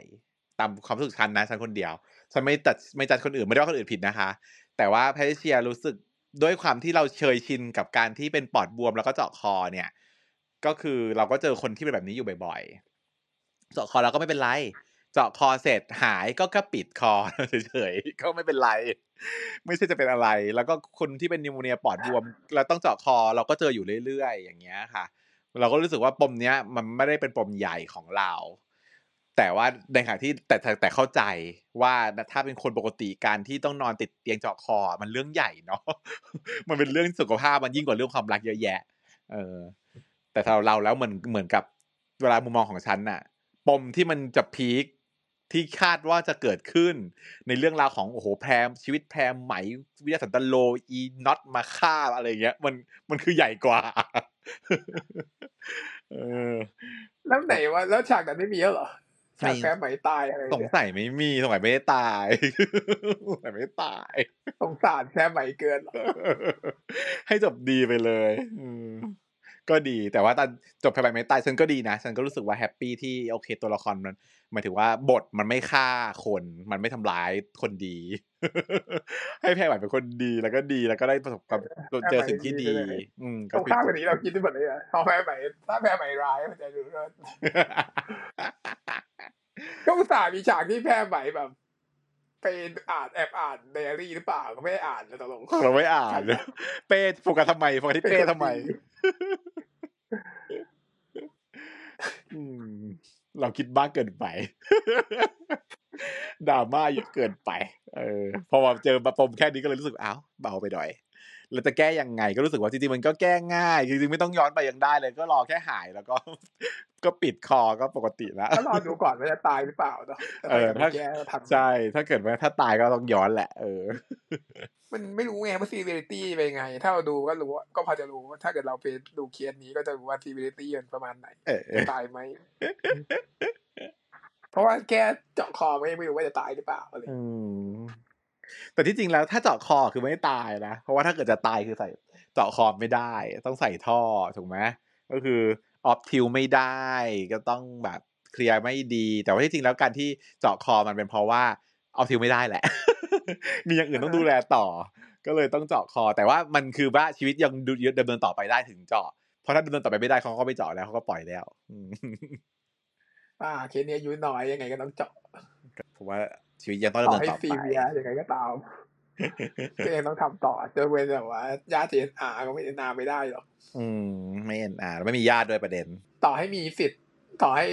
ตามความรู้สึกฉันนะฉันคนเดียวฉันไม่ตัดไม่จัดคนอื่นไม่ได้ว่าคนอื่นผิดนะคะ แต่ว่าแพทริเซียรู้สึกด้วยความที่เราเชยชินกับการที่เป็นปอดบวมแล้วก็เจาะคอเนี่ย ก็คือเราก็เจอคนที่เป็นแบบนี้อยู่บ่อยๆ เจาะคอแล้วก็ไม่เป็นไร เจาะคอเสร็จหายก็แค่ปิดคอเฉยๆก็ไม่เป็นไร ไม่ใช่จะเป็นอะไร แล้วก็คนที่เป็นนิวโมเนียปอดบวมแล้วต้องเจาะคอเราก็เจออยู่เรื่อยๆ อย่างเงี้ยค่ะ เราก็รู้สึกว่าปมเนี้ย มันไม่ได้เป็นปมใหญ่ของเรา แต่ว่าในขณะที่แต่แต่แต่เข้าใจว่าถ้าเป็นคนปกติการที่ต้องนอนติดเตียงเจาะคอ มันเรื่องใหญ่เนาะมันเป็นเรื่องสุขภาพมันยิ่งกว่าเรื่องความรักเยอะแยะ เออ แต่ถ้าเราแล้วเหมือนเหมือนกับเวลามุมมองของฉันน่ะ ปมที่มันจะพีค ที่คาดว่าจะเกิดขึ้น ในเรื่องราวของโอ้โหแพรมชีวิตแพรมไหมวิทยาสันตโลอีน็อตมาฆ่าอะไรเงี้ย มันมันคือใหญ่กว่าเออแล้วไหนวะแล้วฉากนั้นไม่มีแล้วเหรอฉากไม่แพ้ไหมตายอะไรสงเนี่ยสัยไม่มีสงสัยไม่ได้ตายสงสัยไม่ได้ตายสงสารแพ้ไหมเกินเหรอให้จบดีไปเลย อืม ก็ดี แต่ว่าตอนจบไปไม่ตายฉันก็ดีนะ ฉันก็รู้สึกว่าแฮปปี้ที่โอเคตัวละครมันหมายถึงว่าบทมันไม่ฆ่าคน มันไม่ทำร้ายคนดี ให้แพรไหวเป็นคนดีแล้วก็ดีแล้วก็ได้ประสบความเจอสิ่งที่ดี อืมตรงข้ามกันนี้เราคิดได้หมดเลยอะพอแพ้ไหมถ้าแพ้ไหมร้ายมันจะดูก็ก็อุตส่าห์มีฉากที่แพ้ไหมแบบ เปอ่านแอบอ่านไดอารี่หรือเปล่าก็ไม่อ่านนะตกลงเราไม่อ่านเป้โฟกัสทำไมโฟกัสที่เป้ทำไมอืมเราคิดบ้ากเกินไปดราม่าเยอะเกินไป เออ พอมาเจอมาปมแค่นี้ก็เลยรู้สึกอ้าวเบาไปหน่อย แล้วจะแก้ยังไง ก็รู้สึกว่าจริงๆมันก็แก้ง่ายจริงๆไม่ต้องย้อนไปยังได้เลย ก็รอแค่หายแล้วก็ ก็ปิดคอก็ปกติแล้วก็รอดูก่อนว่าจะตายหรือเปล่าเนาะแต่เออถ้าถ้าแก้ทำใช่ถ้าเกิดว่าถ้าตายก็ต้องย้อนแหละ เออ มันไม่รู้ไงว่า severity เป็นไง ถ้าเราดูก็รู้ว่าก็พอจะรู้ว่าถ้าเกิดเราไปดูเคสนี้ก็จะรู้ว่า severity มันประมาณไหนเออตายไหมเพราะว่าแค่เจาะคอไม่ไม่รู้ว่าจะตายหรือเปล่าอะไรอืม แต่ที่จริงแล้วถ้าเจาะคอคือไม่ตายนะ เพราะว่าถ้าเกิดจะตายคือใส่เจาะคอไม่ได้ ต้องใส่ท่อถูกไหมก็คือออฟทิวไม่ได้ก็ต้องแบบเคลียร์ไม่ดี แต่ว่าที่จริงแล้วการที่เจาะคอมันเป็นเพราะว่าออฟทิวไม่ได้แหละ มีอย่างอื่นต้องดูแลต่อ ก็เลยต้องเจาะคอ แต่ว่ามันคือว่าชีวิตยังดูดำเนินต่อไปได้ถึงเจาะเพราะถ้าดำเนินต่อไปไม่ได้เขาก็ไม่เจาะแล้วเขาก็ปล่อยแล้วอืมอ่าเคสนี้อายุน้อยยังไงก็ต้องเจาะเพราะว่า ชีวิตยังต้องดำต่อเนินให้ต่อซีไปเวียยังไงก็ตามก็ยังต้องทำต่อจะเว้นแบบว่าญาติเอ็นอาร์ก็ไม่เอ็นอาร์ไม่ได้หรอกอืม ไม่เอ็นอ่าแล้วไม่มีญาติด้วยประเด็น ต่อให้มีสิทธิ์ ต่อให้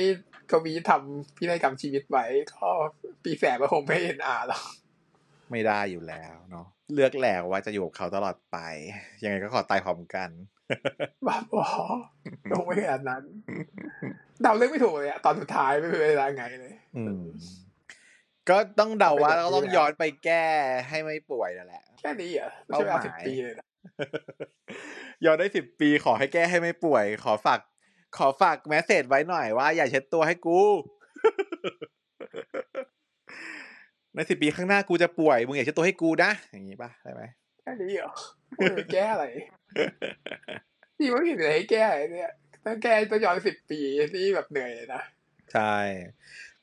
กวีทำพินัยกรรมชีวิตไว้ก็ปีแสบก็คงไม่เอ็นอาร์หรอกไม่ได้อยู่แล้วเนาะเลือกแล้วว่าจะอยู่กับเขาตลอดไป ยังไงก็ขอตายพร้อมกันบ้าบอลงไม่ขนาดนั้นเดาเรื่องไม่ถูกเลยอะตอนสุดท้ายไม่เป็นเวลาไงเลย อืม ก็ต้องเดาว่าเอาไปแบบนี้ก็ต้องย้อนไปแก้ให้ไม่ป่วยนั่นแหละ แค่นี้เหรอะไม่ใช่เวลาเป้าหสิบมายปีเลยนะย้อนได้สิบปีขอให้แก้ให้ไม่ป่วย ขอฝากขอฝากแมสเซจไว้หน่อยว่าอย่าเช็ดตัวให้กู ในสิบปีข้างหน้ากูจะป่วยมึงอย่าเช็ดตัวให้กูนะอย่างนี้ป่ะได้ไหมแค่นี้เหรอไม่ไปแก้อะไรพี่ไม่เห็นอะไรให้แก้เลยเนี่ยต้องแก้ต้องย้อนสิบปีที่แบบเหนื่อยเลยนะใช่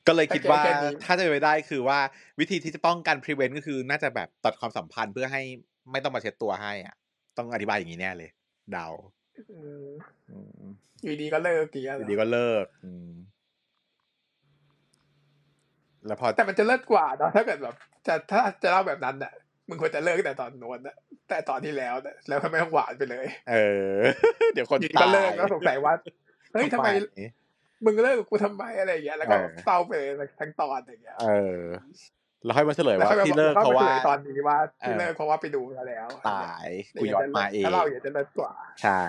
ก็เลยคิดว่าแต่แค่นี้ถ้าจะเป็นไปได้คือว่าวิธีที่จะป้องกัน prevent ก็คือน่าจะแบบตัดความสัมพันธ์เพื่อให้ไม่ต้องมาเช็ดตัวให้อะ ต้องอธิบายอย่างนี้แน่เลย เดาอืมอืมอยู่ดีก็เลิกกี่ออะยู่ดีก็เลิกอืมแล้วพอแต่มันจะเลิศกว่าเนาะถ้าเกิดแบบจะถ้าจะเล่าแบบนั้นน่ะมึงควรจะเลิกแต่ตอนโน้นน่ะแต่ตอนที่แล้วน่ะแล้วทำไมต้องหวานไปเลย เออ เดี๋ยวคนอยู่ดีตาก็ยเลิกแล้วสงสัยว่าเฮ้ยทำไมทำไมมึงเลิกกับกูทำไมอะไรอย่างเงี้ยแล้วก็เออเศร้าไปเลยทั้งตอนอย่างเงี้ยเออแล้วค่อยมาเฉลยแล้วว่าค่อยมาที่เลิกแล้วเพค่อยราะมาว่าฉลยตอนนี้ว่าที่เออเลิกเพราะว่าไปดูมาแล้ว ตายกูย้อนมาเองถ้าเราอยากจะเลิกกว่า ใช่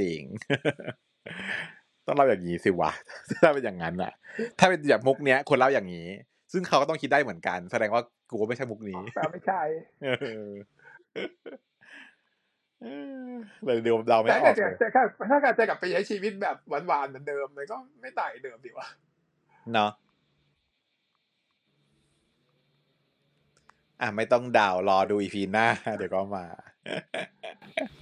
จริง ต้องเล่าอย่างนี้สิวะถ้าเป็นอย่างนั้นอะถ้าเป็นแบบมุกเนี้ยคนเล่าอย่างนี้ ซึ่งเขาก็ต้องคิดได้เหมือนกัน แสดงว่ากูก็ไม่ใช่มุกนี้แต่ไม่ใช่ เออเออเลยเดี๋ยวเราไม่แต่อถ้าอกเกิเลดยจะถ้าถ้าเกิดจะกลับไปใช้ชีวิตแบบหวานๆเหมือนเดิมมันก็ไม่ต่างเดิมดีวะเนาะอะไม่ต้องดาวรอดูอีพีหน้า เดี๋ยวก็มา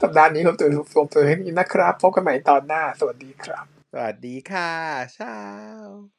สัปดาห์นี้ผมตื่นผมตื่นให้นี้นะครับ พบกันใหม่ตอนหน้า สวัสดีครับ สวัสดีค่ะเช้า